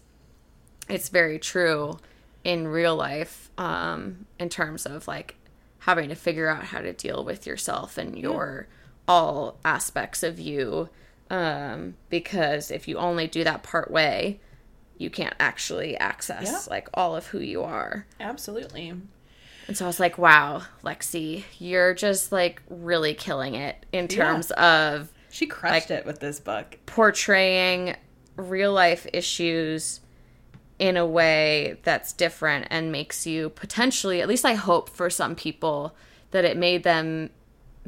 Speaker 2: it's very true in real life um, in terms of like having to figure out how to deal with yourself and your all aspects of you. Um, because if you only do that part way, you can't actually access
Speaker 1: Yeah.
Speaker 2: like all of who you are.
Speaker 1: Absolutely.
Speaker 2: And so I was like, wow, Lexi, you're just like really killing it in
Speaker 1: Yeah.
Speaker 2: terms of
Speaker 1: She crushed it with this book.
Speaker 2: portraying real life issues in a way that's different and makes you potentially, at least I hope for some people, that it made them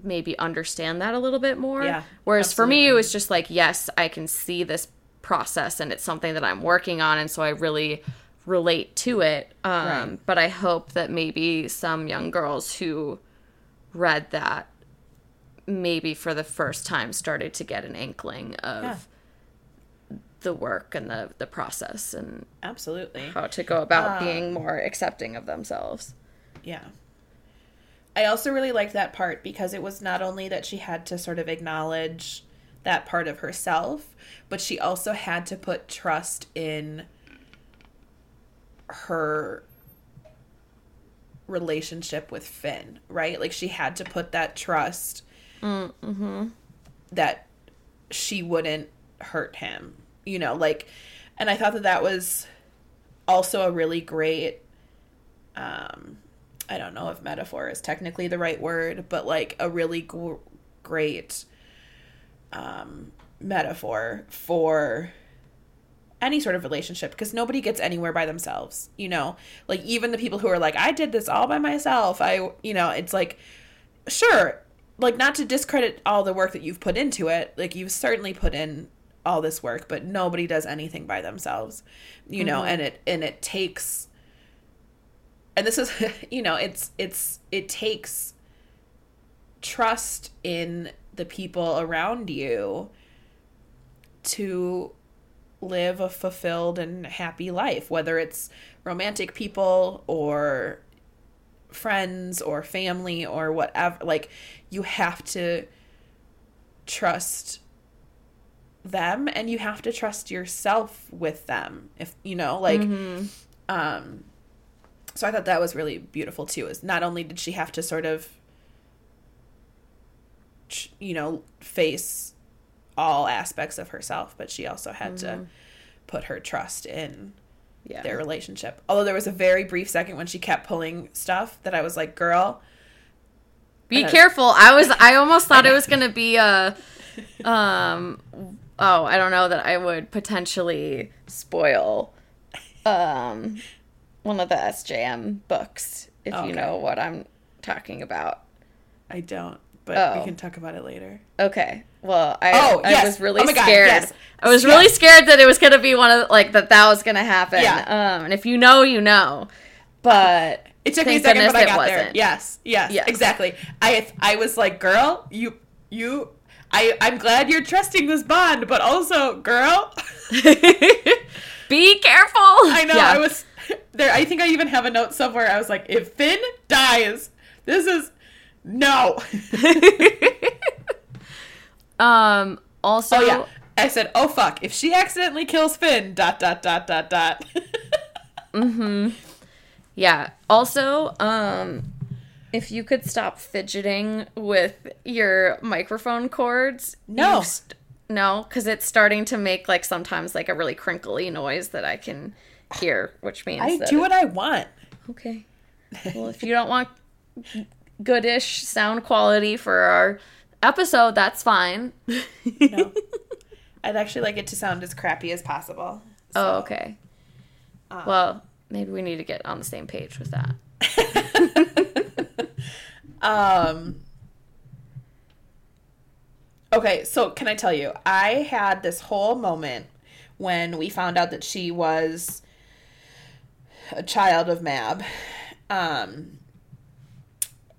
Speaker 2: maybe understand that a little bit more.
Speaker 1: Yeah,
Speaker 2: Whereas for me, it was just like, yes, I can see this process and it's something that I'm working on. And so I really relate to it. Um,
Speaker 1: Right.
Speaker 2: But I hope that maybe some young girls who read that maybe for the first time started to get an inkling of
Speaker 1: Yeah.
Speaker 2: the work and the, the process and
Speaker 1: Absolutely.
Speaker 2: how to go about
Speaker 1: Um,
Speaker 2: being more accepting of themselves.
Speaker 1: Yeah. I also really liked that part because it was not only that she had to sort of acknowledge that part of herself, but she also had to put trust in her relationship with Finn, right? Like she had to put that trust that she wouldn't hurt him, you know, like, and I thought that that was also a really great um I don't know if metaphor is technically the right word, but like a really gr- great um metaphor for any sort of relationship because nobody gets anywhere by themselves, you know? Like even the people who are like I did this all by myself. I you know, it's like sure, like not to discredit all the work that you've put into it. Like you've certainly put in all this work, but nobody does anything by themselves. You know, and it and it takes and this is *laughs* you know it's it's it takes trust in the people around you to live a fulfilled and happy life whether it's romantic people or friends or family or whatever like you have to trust them and you have to trust yourself with them if you know like um so I thought that was really beautiful too. Is not only did she have to sort of, you know, face all aspects of herself, but she also had to put her trust in
Speaker 2: Yeah.
Speaker 1: their relationship. Although there was a very brief second when she kept pulling stuff that I was like, "Girl,
Speaker 2: Be careful. I was I almost thought it was *laughs* going to be a um oh, I don't know that I would potentially spoil um one of the SJM books if
Speaker 1: Okay.
Speaker 2: you know what I'm talking about.
Speaker 1: I don't." But
Speaker 2: Oh.
Speaker 1: we can talk about it later.
Speaker 2: Okay. Well, I
Speaker 1: Oh,
Speaker 2: I
Speaker 1: yes.
Speaker 2: was really
Speaker 1: Oh God,
Speaker 2: scared.
Speaker 1: yes.
Speaker 2: I was really scared that it was gonna be one of like that that was gonna happen.
Speaker 1: Yeah.
Speaker 2: Um, and if you know, you know. But
Speaker 1: It took me a second, but I got there. Yes, yes,
Speaker 2: Yes.
Speaker 1: exactly. I I was like, girl, you you. I, I'm glad you're trusting this bond, but also, girl, *laughs*
Speaker 2: Be careful. *laughs*
Speaker 1: I know
Speaker 2: Yeah.
Speaker 1: I was there. I think I even have a note somewhere. I was like, if Finn dies, this is no. *laughs*
Speaker 2: um. Also,
Speaker 1: oh yeah, I said, oh fuck, if she accidentally kills Finn, dot dot dot dot dot. *laughs* Mhm.
Speaker 2: Yeah. Also, um if you could stop fidgeting with your microphone cords.
Speaker 1: No.
Speaker 2: st- no, cuz it's starting to make like sometimes like a really crinkly noise that I can hear, which means
Speaker 1: I do what I want.
Speaker 2: Okay. Well, if you don't want goodish sound quality for our episode, that's fine. *laughs*
Speaker 1: No. *laughs* I'd actually like it to sound as crappy as possible.
Speaker 2: Oh,
Speaker 1: So,
Speaker 2: okay. well, maybe we need to get on the same page with that. *laughs*
Speaker 1: Um. Okay, so can I tell you? I had this whole moment when we found out that she was a child of Mab. Um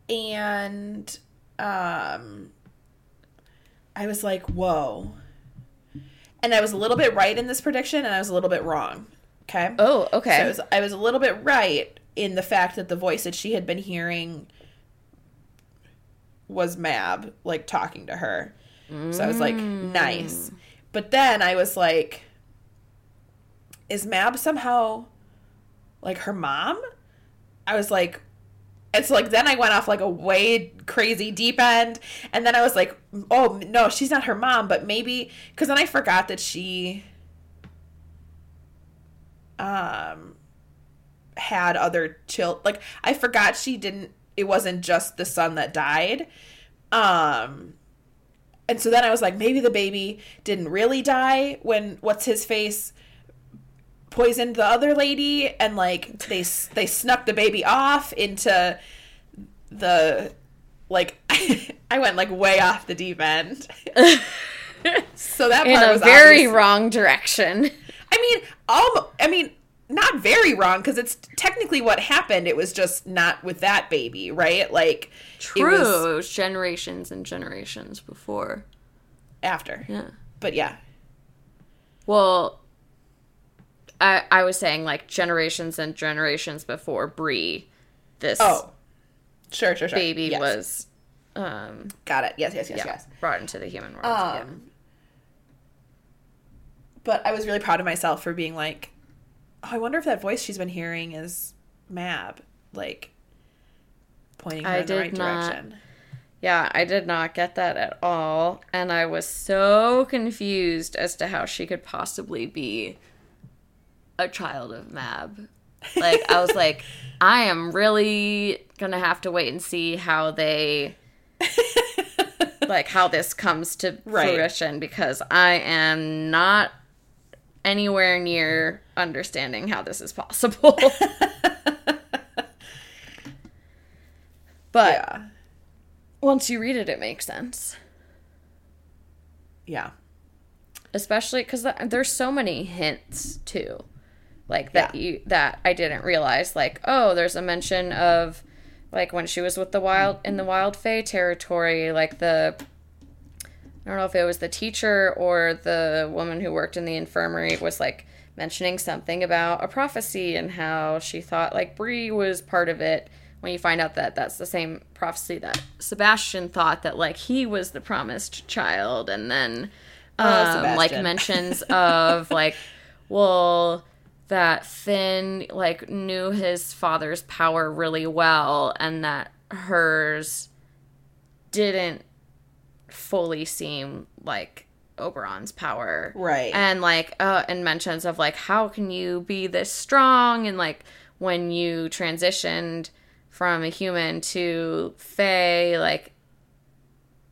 Speaker 1: and um I was like, "Whoa." And I was a little bit right in this prediction and I was a little bit wrong. Okay?
Speaker 2: Oh, okay.
Speaker 1: So I was, I was a little bit right in the fact that the voice that she had been hearing was Mab, like talking to her. So I was like, nice. But then I was like, is Mab somehow like her mom? I was like, it's like then I went off like a way crazy deep end, and then I was like, oh no, she's not her mom, but maybe because then I forgot that she um had other child like I forgot she didn't it wasn't just the son that died. Um and so then I was like maybe the baby didn't really die when what's his face poisoned the other lady and like they they snuck the baby off into the like *laughs* I went like way off the deep end. *laughs* so that
Speaker 2: in
Speaker 1: part
Speaker 2: a
Speaker 1: was
Speaker 2: very
Speaker 1: obvious.
Speaker 2: wrong direction.
Speaker 1: I mean, almost. I mean, not very wrong because it's technically what happened. It was just not with that baby, right? Like it was
Speaker 2: True. generations and generations before.
Speaker 1: after.
Speaker 2: Yeah.
Speaker 1: But yeah,
Speaker 2: Well, I I was saying like generations and generations before Brie, this
Speaker 1: oh, sure, sure, sure.
Speaker 2: baby
Speaker 1: Yes.
Speaker 2: was um
Speaker 1: got it. Yes, yes, yes,
Speaker 2: yeah,
Speaker 1: yes.
Speaker 2: brought into the human world. yeah.
Speaker 1: Um, but I was really proud of myself for being like, oh, I wonder if that voice she's been hearing is Mab, like pointing her
Speaker 2: I
Speaker 1: in the
Speaker 2: did
Speaker 1: right
Speaker 2: not-
Speaker 1: direction.
Speaker 2: Yeah, I did not get that at all. And I was so confused as to how she could possibly be a child of Mab. Like, I was like, *laughs* I am really gonna have to wait and see how they, *laughs* like, how this comes to
Speaker 1: Right.
Speaker 2: fruition because I am not anywhere near understanding how this is possible. *laughs* but
Speaker 1: yeah,
Speaker 2: once you read it, it makes sense.
Speaker 1: yeah,
Speaker 2: especially because there's so many hints too like that
Speaker 1: Yeah.
Speaker 2: you that i didn't realize like oh there's a mention of like when she was with the wild in the wild Fae territory like the i don't know if it was the teacher or the woman who worked in the infirmary was like mentioning something about a prophecy and how she thought like Brie was part of it when you find out that that's the same prophecy that Sebastian thought that like he was the promised child and then
Speaker 1: Oh,
Speaker 2: um, like mentions of like *laughs* well that Finn like knew his father's power really well and that hers didn't fully seem like Oberon's power.
Speaker 1: Right.
Speaker 2: And like uh and mentions of like how can you be this strong and like when you transitioned from a human to Fae, like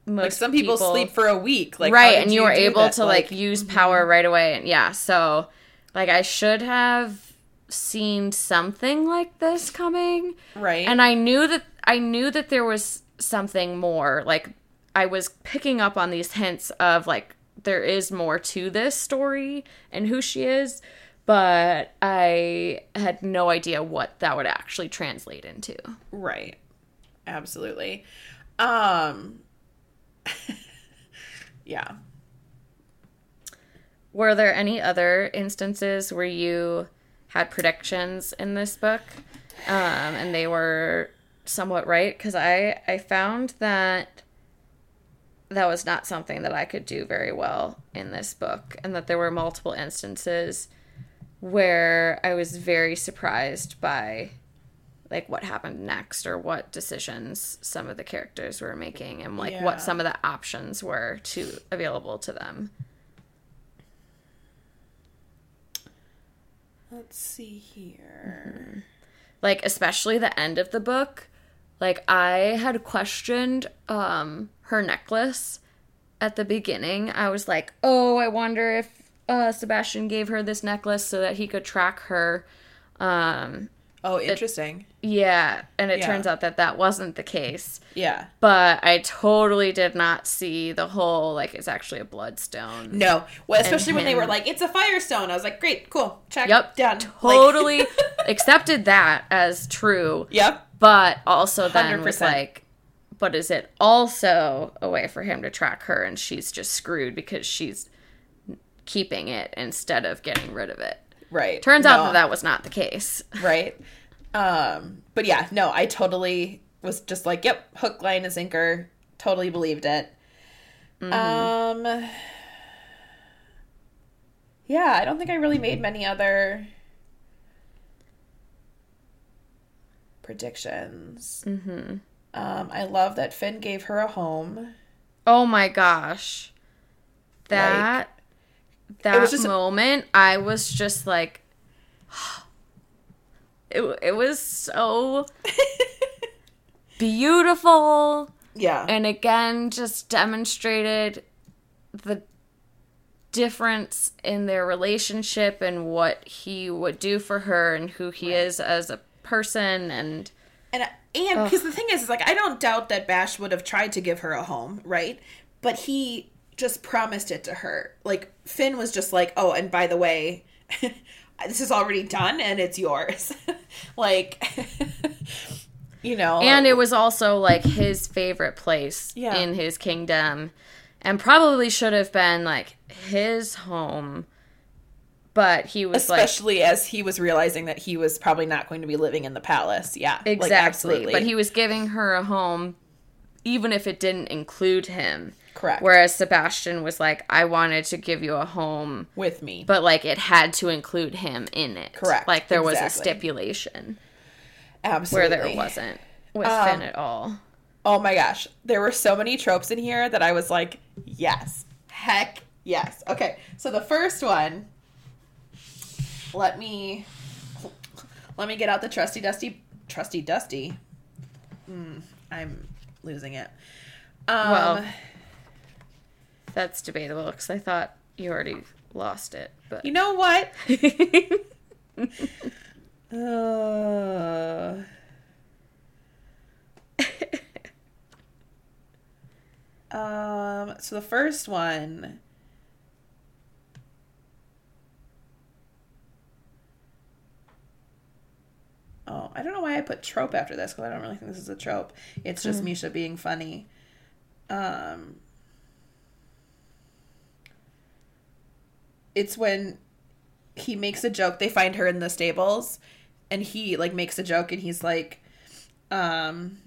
Speaker 2: most
Speaker 1: like some people, sleep for a week, like
Speaker 2: right and you were able
Speaker 1: that?
Speaker 2: to like, use power right away and yeah so like i should have seen something like this coming
Speaker 1: right,
Speaker 2: and i knew that i knew that there was something more like i was picking up on these hints of like there is more to this story and who she is, but I had no idea what that would actually translate into.
Speaker 1: Right. Absolutely. Um *laughs* Yeah.
Speaker 2: Were there any other instances where you had predictions in this book um, and they were somewhat right? Because I, I found that that was not something that I could do very well in this book, and that there were multiple instances where I was very surprised by like what happened next or what decisions some of the characters were making and like
Speaker 1: Yeah.
Speaker 2: what some of the options were to available to them.
Speaker 1: Let's see here.
Speaker 2: like especially the end of the book like i had questioned um her necklace at the beginning i was like oh i wonder if uh sebastian gave her this necklace so that he could track her um
Speaker 1: Oh, interesting.
Speaker 2: yeah and it
Speaker 1: Yeah.
Speaker 2: turns out that that wasn't the case
Speaker 1: yeah.
Speaker 2: but i totally did not see the whole like it's actually a bloodstone
Speaker 1: No. Well, especially when they were like, it's a firestone. I was like, great, cool. Check.
Speaker 2: yep
Speaker 1: Done.
Speaker 2: totally
Speaker 1: Like- *laughs*
Speaker 2: accepted that as true
Speaker 1: yep.
Speaker 2: but also then was
Speaker 1: 100%.
Speaker 2: like but is it also a way for him to track her and she's just screwed because she's keeping it instead of getting rid of it
Speaker 1: Right.
Speaker 2: turns out that that was not the case *laughs*
Speaker 1: right? Um, but yeah, no, I totally was just like, yep, hook, line, and sinker. Totally believed it. Um, yeah, I don't think I really made many other predictions. Mm-hmm. Um, I love that Finn gave her a home.
Speaker 2: oh my gosh that that
Speaker 1: just
Speaker 2: moment i was just like *gasps* it, it was so *laughs* beautiful.
Speaker 1: Yeah,
Speaker 2: and again just demonstrated the difference in their relationship and what he would do for her and who he is as a person and
Speaker 1: And uh, and because the thing is, is like I don't doubt that Bash would have tried to give her a home, right? But he just promised it to her. Like Finn was just like, "Oh, and by the way, *laughs* this is already done and it's yours." *laughs* like *laughs* you know.
Speaker 2: and it was also like his favorite place
Speaker 1: Yeah.
Speaker 2: in his kingdom and probably should have been like his home but he was like
Speaker 1: especially as he was realizing that he was probably not going to be living in the palace. Yeah. like,
Speaker 2: exactly
Speaker 1: absolutely.
Speaker 2: but he was giving her a home even if it didn't include him
Speaker 1: correct
Speaker 2: whereas sebastian was like i wanted to give you a home
Speaker 1: with me.
Speaker 2: but like it had to include him in it
Speaker 1: Correct,
Speaker 2: like there was a stipulation
Speaker 1: Absolutely.
Speaker 2: where there wasn't with
Speaker 1: Um,
Speaker 2: finn at all
Speaker 1: Oh my gosh. There were so many tropes in here that I was like, yes. Heck yes. Okay. So the first one, let me let me get out the trusty dusty trusty dusty. Mm, I'm losing it. Um
Speaker 2: Well, that's debatable because i thought you already lost it but
Speaker 1: you know what? *laughs* Uh, um so the first one Oh, I don't know why I put trope after this because I don't really think this is a trope. It's just Misha being funny. Um, it's when he makes a joke. They find her in the stables, and he like makes a joke, and he's like, um.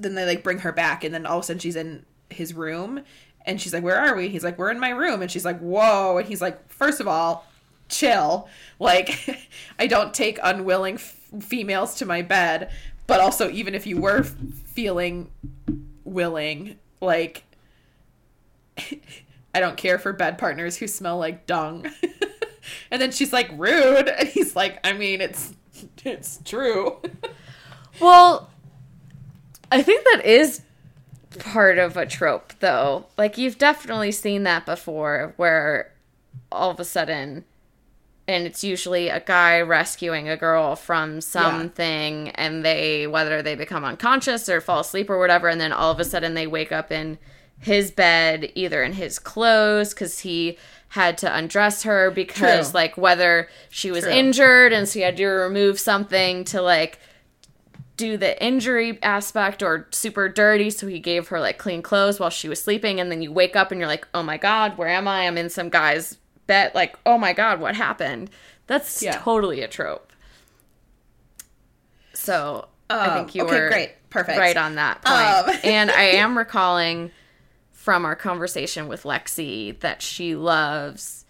Speaker 1: Then they like bring her back, and then all of a sudden she's in his room, and she's like, "Where are we?" He's like, "We're in my room," and she's like, "Whoa!" And he's like, first of all, chill. *laughs* Like, *laughs* I don't take unwilling f- females to my bed, but also even if you were f- feeling willing, like." *laughs* I don't care for bed partners who smell like dung. *laughs* and then she's like, rude. And he's like, I mean, it's it's true. *laughs*
Speaker 2: Well, I think that is part of a trope, though. Like, you've definitely seen that before, where all of a sudden, and it's usually a guy rescuing a girl from something, and they, whether they become unconscious or fall asleep or whatever, and then all of a sudden they wake up in his bed either in his clothes because he had to undress her because
Speaker 1: True.
Speaker 2: like whether she was
Speaker 1: True.
Speaker 2: injured and so he had to remove something to like do the injury aspect or super dirty so he gave her like clean clothes while she was sleeping and then you wake up and you're like oh my god where am i i'm in some guy's bed like oh my god what happened that's
Speaker 1: Yeah.
Speaker 2: totally a trope so i
Speaker 1: Um,
Speaker 2: think you
Speaker 1: okay,
Speaker 2: were
Speaker 1: great. Perfect.
Speaker 2: right on that point
Speaker 1: Um. *laughs*
Speaker 2: and i am recalling from our conversation with lexi that she loves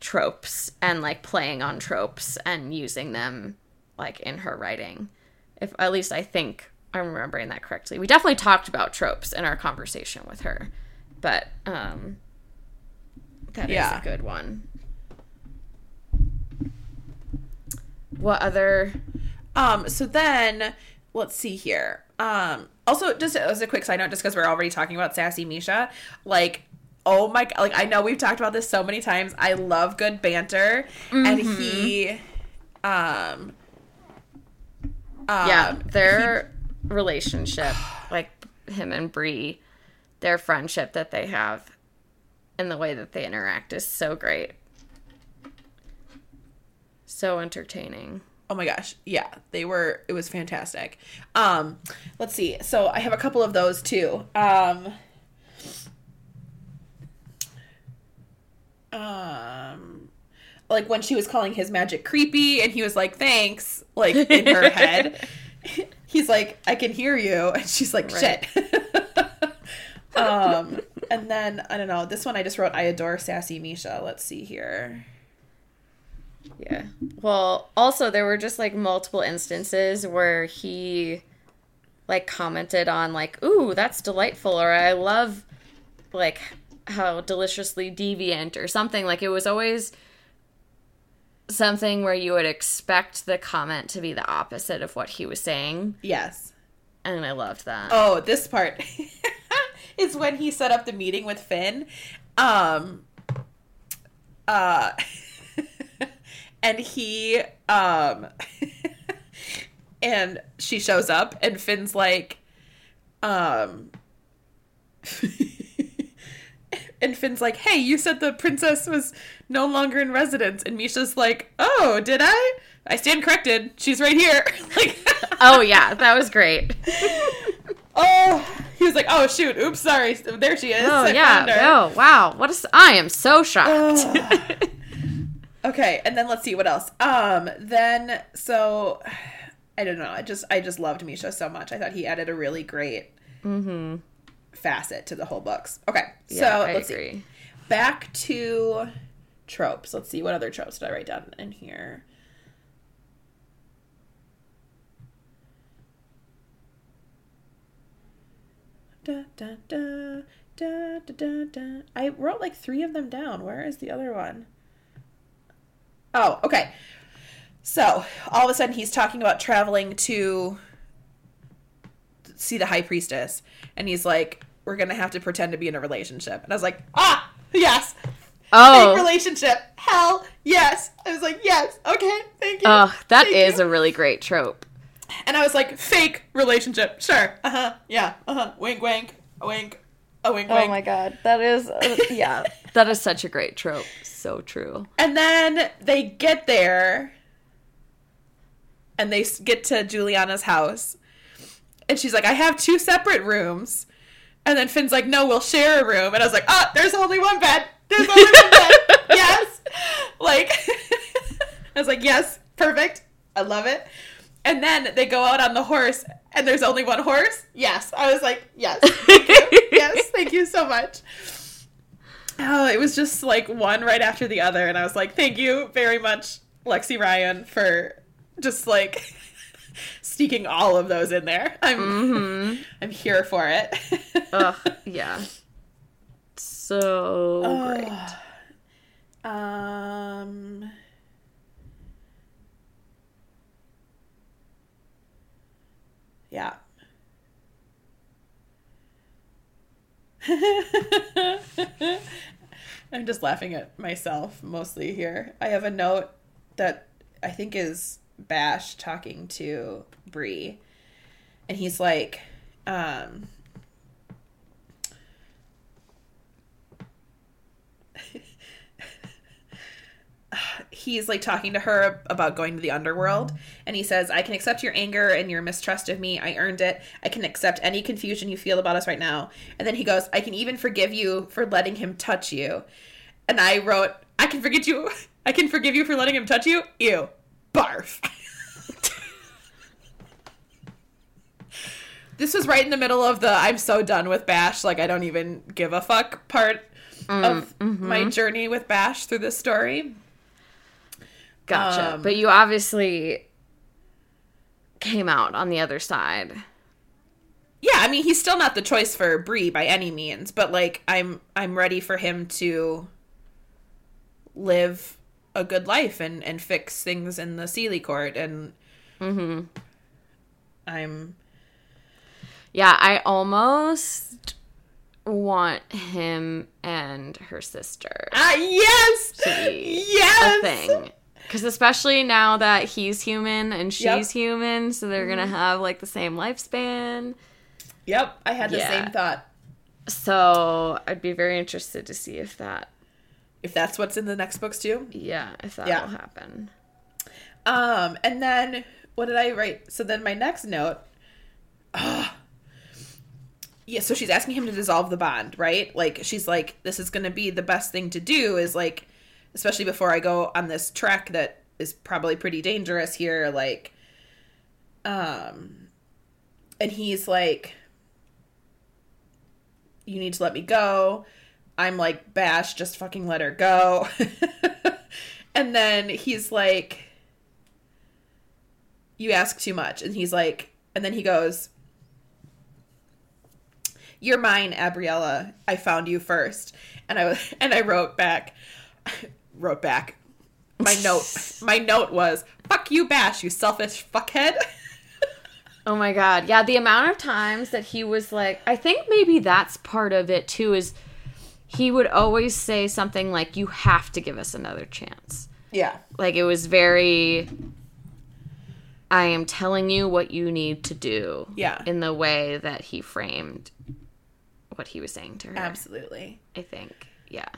Speaker 2: tropes and like playing on tropes and using them like in her writing if at least i think i'm remembering that correctly we definitely talked about tropes in our conversation with her but um that is
Speaker 1: Yeah.
Speaker 2: a good one what other
Speaker 1: Um, so then let's see here. Um, also just as a quick side note, just because we're already talking about sassy Misha, like oh my god, like I know we've talked about this so many times. I love good banter, and he, um,
Speaker 2: yeah
Speaker 1: um,
Speaker 2: their relationship like him and Brie their friendship that they have and the way that they interact is so great. So entertaining
Speaker 1: Oh my gosh. Yeah, they were it was fantastic. Um let's see. So I have a couple of those too. Um um like when she was calling his magic creepy and he was like thanks like in her *laughs* head. He's like I can hear you and she's like
Speaker 2: Right.
Speaker 1: shit. *laughs* um and then I don't know, this one I just wrote I adore sassy Misha. Let's see here.
Speaker 2: Yeah. Well, also there were just like multiple instances where he like commented on like, "Ooh, that's delightful," or "I love like how deliciously deviant," or something. Like it was always something where you would expect the comment to be the opposite of what he was saying,
Speaker 1: Yes.
Speaker 2: and I loved that.
Speaker 1: Oh, this part *laughs* is when he set up the meeting with Finn. Um uh *laughs* and he um *laughs* and she shows up and Finn's like um *laughs* and Finn's like, "Hey, you said the princess was no longer in residence." And Misha's like, "Oh, did I? I stand corrected. She's right here." *laughs* like
Speaker 2: Oh yeah, that was great.
Speaker 1: Oh, he was like, "Oh shoot, oops, sorry, there she is."
Speaker 2: Oh
Speaker 1: I
Speaker 2: yeah. Oh wow. What is? I am so shocked.
Speaker 1: Okay, and then let's see what else. Um, then so I don't know. I just I just loved Misha so much. I thought he added a really great mm-hmm. facet to the whole books. Okay, so
Speaker 2: yeah, I
Speaker 1: let's see. Back to tropes. Let's see what other tropes did I write down in here. Da, da, da, da, da, da. I wrote like three of them down. Where is the other one? Oh, okay. So all of a sudden he's talking about traveling to see the high priestess, and he's like, "We're gonna have to pretend to be in a relationship." And I was like, "Ah, yes, fake
Speaker 2: Oh,
Speaker 1: relationship, hell yes." I was like, "Yes, okay, thank you."
Speaker 2: oh, that
Speaker 1: Thank
Speaker 2: is
Speaker 1: you.
Speaker 2: a really great trope.
Speaker 1: And I was like, "Fake relationship, sure, uh huh, yeah, uh huh, wink, wink, a wink, a wink,
Speaker 2: Oh my god, that is uh, yeah, *laughs* that is such a great trope. So true.
Speaker 1: And then they get there and they get to Juliana's house. And she's like, I have two separate rooms. And then Finn's like, No, we'll share a room. And I was like, Oh, there's only one bed. There's only one bed. *laughs* Yes. Like, *laughs* I was like, Yes, perfect. I love it. And then they go out on the horse and there's only one horse. Yes. I was like, Yes. Thank you. *laughs* yes. Thank you so much. Oh, it was just like one right after the other, and I was like, "Thank you very much, Lexi Ryan, for just like *laughs* sneaking all of those in there. I'm
Speaker 2: Mm-hmm.
Speaker 1: I'm here for it."
Speaker 2: Ugh, *laughs* yeah. So great. *sighs*
Speaker 1: um. Yeah. *laughs* I'm just laughing at myself mostly here. I have a note that I think is Bash talking to Brie, and he's like, um, he's like talking to her about going to the underworld and he says i can accept your anger and your mistrust of me. I earned it. I can accept any confusion you feel about us right now. And then he goes i can even forgive you for letting him touch you. And i wrote i can forget you. *laughs* I can forgive you for letting him touch you? Ew. Barf. *laughs* This was right in the middle of the i'm so done with bash. Like i don't even give a fuck part mm, of my mm-hmm. journey with bash through this story
Speaker 2: Gotcha.
Speaker 1: Um,
Speaker 2: but you obviously came out on the other side.
Speaker 1: yeah i mean he's still not the choice for Brie by any means but like i'm i'm ready for him to live a good life and and fix things in the Seelie court and Mhm. i'm
Speaker 2: Yeah, I almost want him and her sister
Speaker 1: ah yes
Speaker 2: to be
Speaker 1: yes
Speaker 2: a thing. Because especially now that he's human and she's
Speaker 1: Yep. Mm-hmm.
Speaker 2: human, so they're gonna have like the same lifespan.
Speaker 1: yep i had the
Speaker 2: Yeah.
Speaker 1: same thought
Speaker 2: So I'd be very interested to see if that,
Speaker 1: if that's what's in the next books too
Speaker 2: yeah, if that
Speaker 1: Yeah.
Speaker 2: will happen.
Speaker 1: Um, and then what did I write? So then my next note. ah. yeah, so she's asking him to dissolve the bond, right? Like she's like, this is going to be the best thing to do. Is like, especially before I go on this trek that is probably pretty dangerous here. Like, um, and he's like, you need to let me go. I'm like, Bash, just fucking let her go. *laughs* and then he's like, you ask too much. And he's like, and then he goes, You're mine, Abriella. I found you first. And I was, *laughs* and I wrote back, wrote back. My note, *laughs* my note was, "Fuck you, Bash, you selfish fuckhead." *laughs*
Speaker 2: Oh my god. Yeah, the amount of times that he was like I think maybe that's part of it too is he would always say something like you have to give us another chance.
Speaker 1: yeah,
Speaker 2: Like it was very I am telling you what you need to do.
Speaker 1: Yeah.
Speaker 2: In the way that he framed what he was saying to her.
Speaker 1: absolutely.
Speaker 2: I think. Yeah.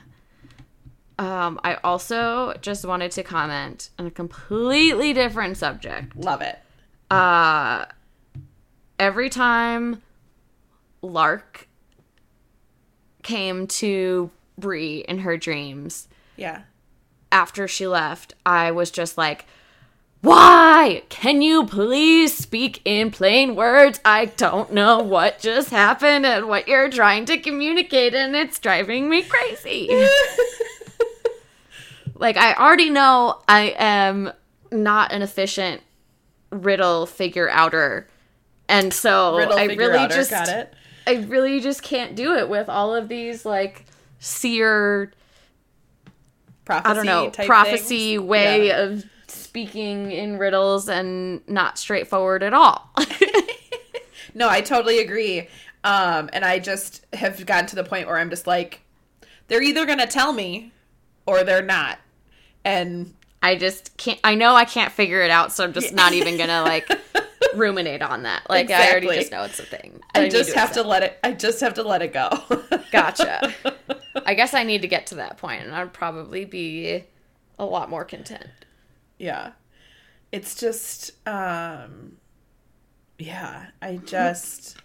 Speaker 2: Um, I also just wanted to comment on a completely different subject.
Speaker 1: Love it.
Speaker 2: Uh, every time Lark came to Brie in her dreams
Speaker 1: Yeah,
Speaker 2: after she left, I was just like, why? Can you please speak in plain words? I don't know what just happened and what you're trying to communicate, and it's driving me crazy. *laughs* like, I already know I am not an efficient riddle figure outer. And so
Speaker 1: riddle
Speaker 2: I really
Speaker 1: outer.
Speaker 2: just
Speaker 1: got it.
Speaker 2: I really just can't do it with all of these like seer
Speaker 1: Prophecy.
Speaker 2: I don't know, prophecy
Speaker 1: things.
Speaker 2: way
Speaker 1: Yeah.
Speaker 2: of speaking in riddles and not straightforward at all. *laughs*
Speaker 1: No, I totally agree. Um, and I just have gotten to the point where I'm just like, they're either gonna tell me, or they're not. And
Speaker 2: I just can't I know I can't figure it out, so I'm just not even gonna like *laughs* ruminate on that. Like I already just know it's a thing.
Speaker 1: I
Speaker 2: need
Speaker 1: just have to let it. I just have to let it go. *laughs*
Speaker 2: Gotcha. I guess I need to get to that point and I'd probably be a lot more content.
Speaker 1: yeah, it's just. um Yeah, I just.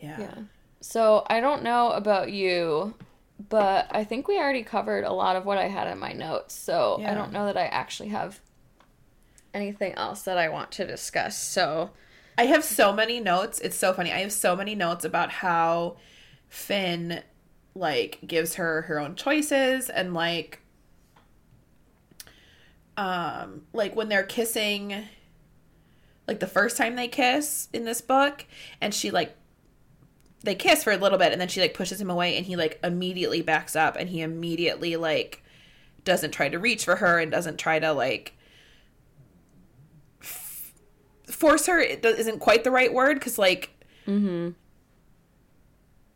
Speaker 1: Yeah.
Speaker 2: Yeah. So I don't know about you, but I think we already covered a lot of what I had in my notes. So I don't know that I actually have anything else that I want to discuss. So
Speaker 1: I have so many notes. It's so funny. I have so many notes about how Finn like gives her her own choices and like um like when they're kissing like the first time they kiss in this book and she like they kiss for a little bit and then she like pushes him away and he like immediately backs up and he immediately like doesn't try to reach for her and doesn't try to like force her it isn't quite the right word because like mm-hmm.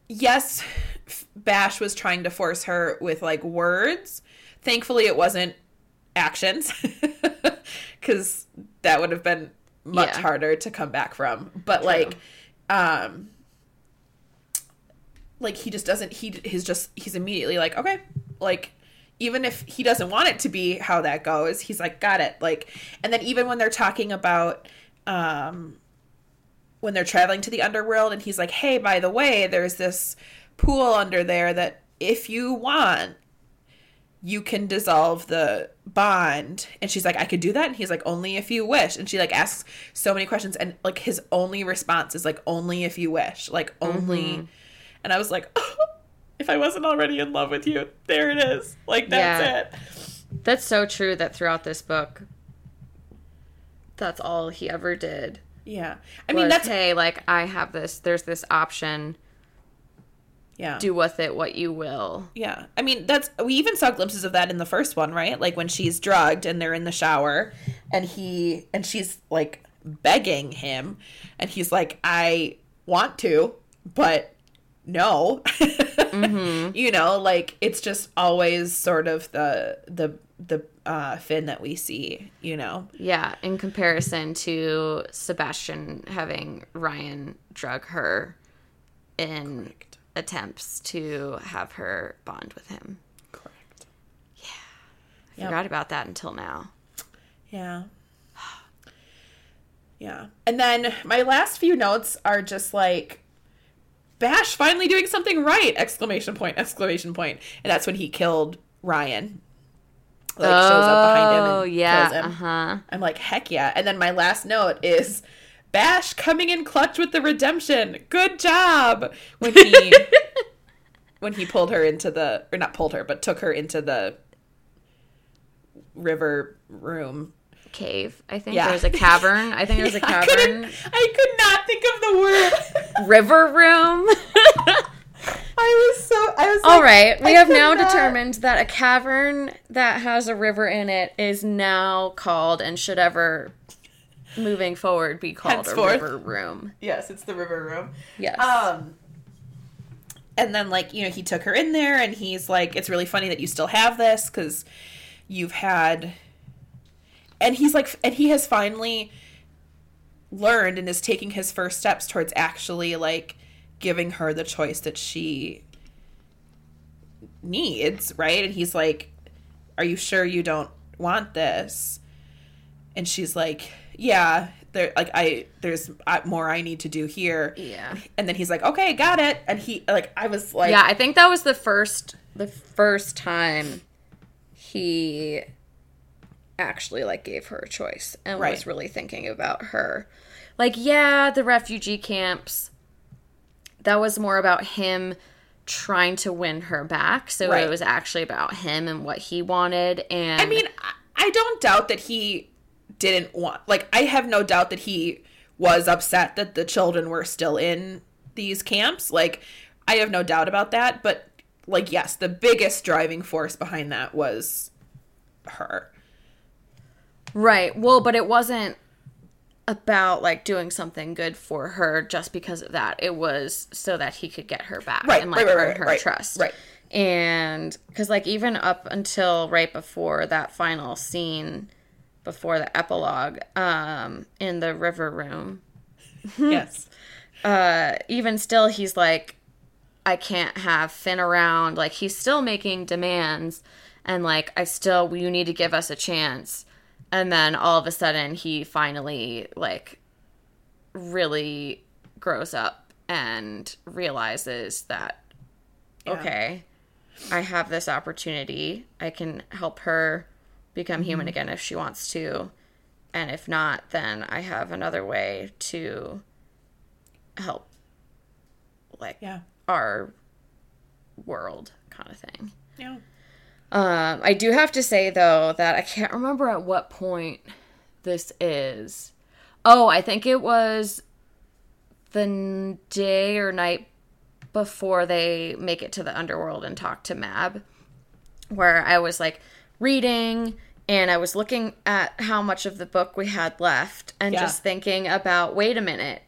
Speaker 1: yes F- bash was trying to force her with like words thankfully it wasn't actions *laughs* because that would have been much
Speaker 2: Yeah.
Speaker 1: harder to come back from but like um like he just doesn't he he's just he's immediately like okay like even if he doesn't want it to be how that goes he's like got it. Like and then even when they're talking about um when they're traveling to the underworld and he's like hey by the way there's this pool under there that if you want you can dissolve the bond. And she's like i could do that? And he's like only if you wish. And she like asks so many questions. And like his only response is like only if you wish. Like only
Speaker 2: Mm-hmm.
Speaker 1: And i was like *laughs* if i wasn't already in love with you there it is like that's
Speaker 2: Yeah.
Speaker 1: it
Speaker 2: That's so true that throughout this book, that's all he ever did.
Speaker 1: yeah i mean that's
Speaker 2: hey, like I have this. There's this option.
Speaker 1: yeah
Speaker 2: Do with it what you will.
Speaker 1: Yeah. I mean, that's we even saw glimpses of that in the first one, right? Like when she's drugged and they're in the shower and he and she's like begging him and he's like I want to, but no. *laughs* you know, like it's just always sort of the the the uh Finn that we see, you know.
Speaker 2: Yeah, in comparison to Sebastian having Riann drug her in attempts to have her bond with him.
Speaker 1: Correct. Yeah.
Speaker 2: I
Speaker 1: Yep.
Speaker 2: forgot about that until now.
Speaker 1: Yeah. *sighs* Yeah. And then my last few notes are just like Bash finally doing something right! Exclamation point, exclamation point. And that's when he killed Riann. Like shows up behind him
Speaker 2: Oh,
Speaker 1: and
Speaker 2: yeah.
Speaker 1: kills him.
Speaker 2: Uh-huh.
Speaker 1: I'm like, heck yeah. And then my last note is Bash coming in clutch with the redemption. Good job. When he *laughs* when he pulled her into the or not pulled her, but took her into the river room
Speaker 2: Cave. I think
Speaker 1: Yeah.
Speaker 2: was a cavern. I think there
Speaker 1: was *laughs* couldn't-
Speaker 2: cavern.
Speaker 1: I could not think of the word. *laughs*
Speaker 2: River room. *laughs*
Speaker 1: I was so. I was.
Speaker 2: All
Speaker 1: like,
Speaker 2: right, we
Speaker 1: I
Speaker 2: have now
Speaker 1: not-
Speaker 2: determined that a cavern that has a river in it is now called and should ever moving forward be called
Speaker 1: Henceforth.
Speaker 2: a river room.
Speaker 1: Yes, it's the river room.
Speaker 2: Yes.
Speaker 1: Um. And then, like you know, he took her in there, and he's like, "It's really funny that you still have this because you've had." And he's like, and he has finally learned and is taking his first steps towards actually like giving her the choice that she needs, right? And he's like, "Are you sure you don't want this?" And she's like, "Yeah, there like I there's more I need to do here."
Speaker 2: yeah.
Speaker 1: And then he's like, "Okay, got it." And he like I was like,
Speaker 2: yeah, I think that was the first the first time he actually like gave her a choice and
Speaker 1: Right.
Speaker 2: was really thinking about her. Like, yeah, the refugee camps that was more about him trying to win her back. So
Speaker 1: Right.
Speaker 2: it was actually about him and what he wanted and
Speaker 1: I mean, I- I don't doubt that he didn't want like I have no doubt that he was upset that the children were still in these camps. Like I have no doubt about that, but like yes, the biggest driving force behind that was her.
Speaker 2: Right. Well, but it wasn't about like doing something good for her just because of that. It was so that he could get her back
Speaker 1: Right,
Speaker 2: and like
Speaker 1: right, right,
Speaker 2: earn her trust.
Speaker 1: right.
Speaker 2: And because like even up until right before that final scene, before the epilogue, um, in the river room, *laughs*
Speaker 1: yes.
Speaker 2: uh, even still, he's like, I can't have Finn around. Like, he's still making demands, and like, I still, you need to give us a chance. And then all of a sudden, he finally, like, really grows up and realizes that,
Speaker 1: Yeah.
Speaker 2: okay, I have this opportunity. I can help her become human
Speaker 1: Mm-hmm.
Speaker 2: again if she wants to. And if not, then I have another way to help like
Speaker 1: Yeah.
Speaker 2: our world kind of thing.
Speaker 1: Yeah.
Speaker 2: Um, I do have to say though that I can't remember at what point this is. Oh, I think it was the day or night before they make it to the underworld and talk to Mab, where I was like reading and I was looking at how much of the book we had left and
Speaker 1: Yeah.
Speaker 2: just thinking about wait a minute.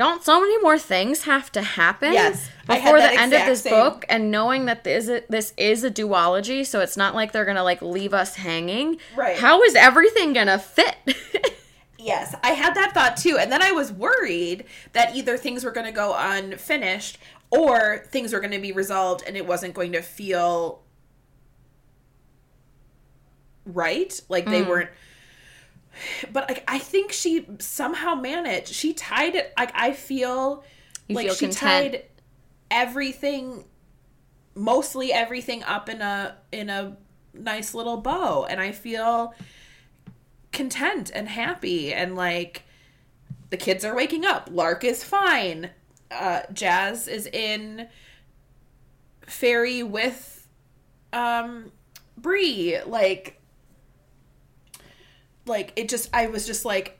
Speaker 2: Don't so many more things have to happen
Speaker 1: Yes,
Speaker 2: before the end of this
Speaker 1: same-
Speaker 2: book? And knowing that this is, this is a duology, so it's not like they're gonna like leave us hanging.
Speaker 1: Right.
Speaker 2: How is everything gonna fit? *laughs*
Speaker 1: Yes, I had that thought too. And then I was worried that either things were going to go unfinished or things were going to be resolved and it wasn't going to feel right like they
Speaker 2: Mm.
Speaker 1: weren't but like i think she somehow managed. She tied it like i feel
Speaker 2: You
Speaker 1: like
Speaker 2: feel
Speaker 1: she
Speaker 2: content.
Speaker 1: tied everything mostly everything up in a in a nice little bow. And i feel content and happy. And like the kids are waking up. Lark is fine. Uh Jas is in fairy with um Brie. Like like it just I was just like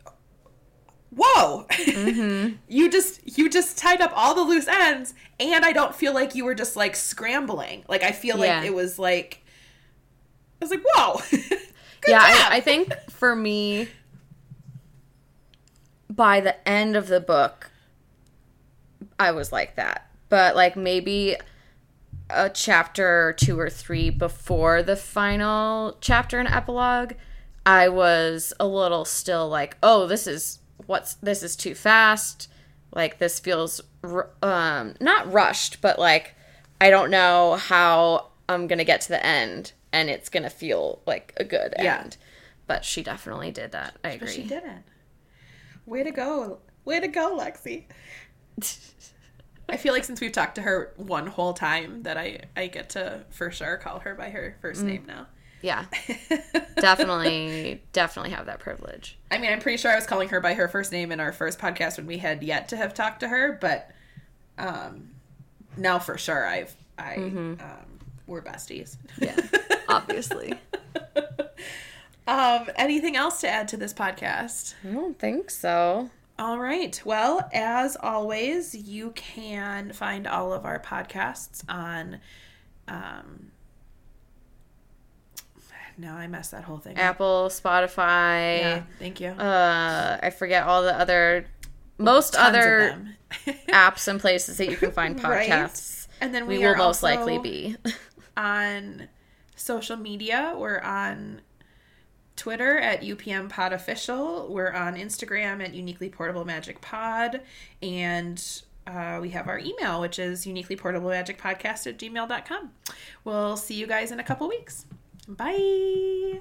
Speaker 1: whoa
Speaker 2: Mm-hmm. *laughs*
Speaker 1: you just you just tied up all the loose ends and I don't feel like you were just like scrambling like I feel like it was like I was like whoa *laughs* Good
Speaker 2: yeah,
Speaker 1: job.
Speaker 2: I, I think for me, by the end of the book, I was like that. But like maybe a chapter two or three before the final chapter and epilogue, I was a little still like, oh, this is what's this is too fast. Like this feels um not rushed, but like I don't know how I'm gonna get to the end and it's gonna feel like a good
Speaker 1: Yeah.
Speaker 2: end. But she definitely did that. I
Speaker 1: But she didn't. Way to go. Way to go, Lexi. *laughs* I feel like since we've talked to her one whole time that I I get to for sure call her by her
Speaker 2: Mm.
Speaker 1: first name now.
Speaker 2: Yeah, *laughs* definitely, definitely have that privilege.
Speaker 1: I mean, I'm pretty sure I was calling her by her first name in our first podcast when we had yet to have talked to her, but um now for sure I've I um we're besties.
Speaker 2: Yeah, *laughs* obviously.
Speaker 1: um anything else to add to this podcast?
Speaker 2: I don't think so.
Speaker 1: All right. Well, as always, you can find all of our podcasts on. Um, no, I messed that whole thing. up.
Speaker 2: Apple, Spotify.
Speaker 1: Yeah, thank you.
Speaker 2: Uh, I forget all the other, most
Speaker 1: Tons
Speaker 2: other *laughs* apps and places that you can find
Speaker 1: Right.
Speaker 2: podcasts.
Speaker 1: and then
Speaker 2: We,
Speaker 1: we,
Speaker 2: will most likely be. *laughs*
Speaker 1: on social media. We're on Twitter at UPM Pod Official. We're on Instagram at Uniquely Portable Magic Pod. And uh, we have our email, which is uniquely portable magic podcast at gmail.com. We'll see you guys in a couple weeks. Bye.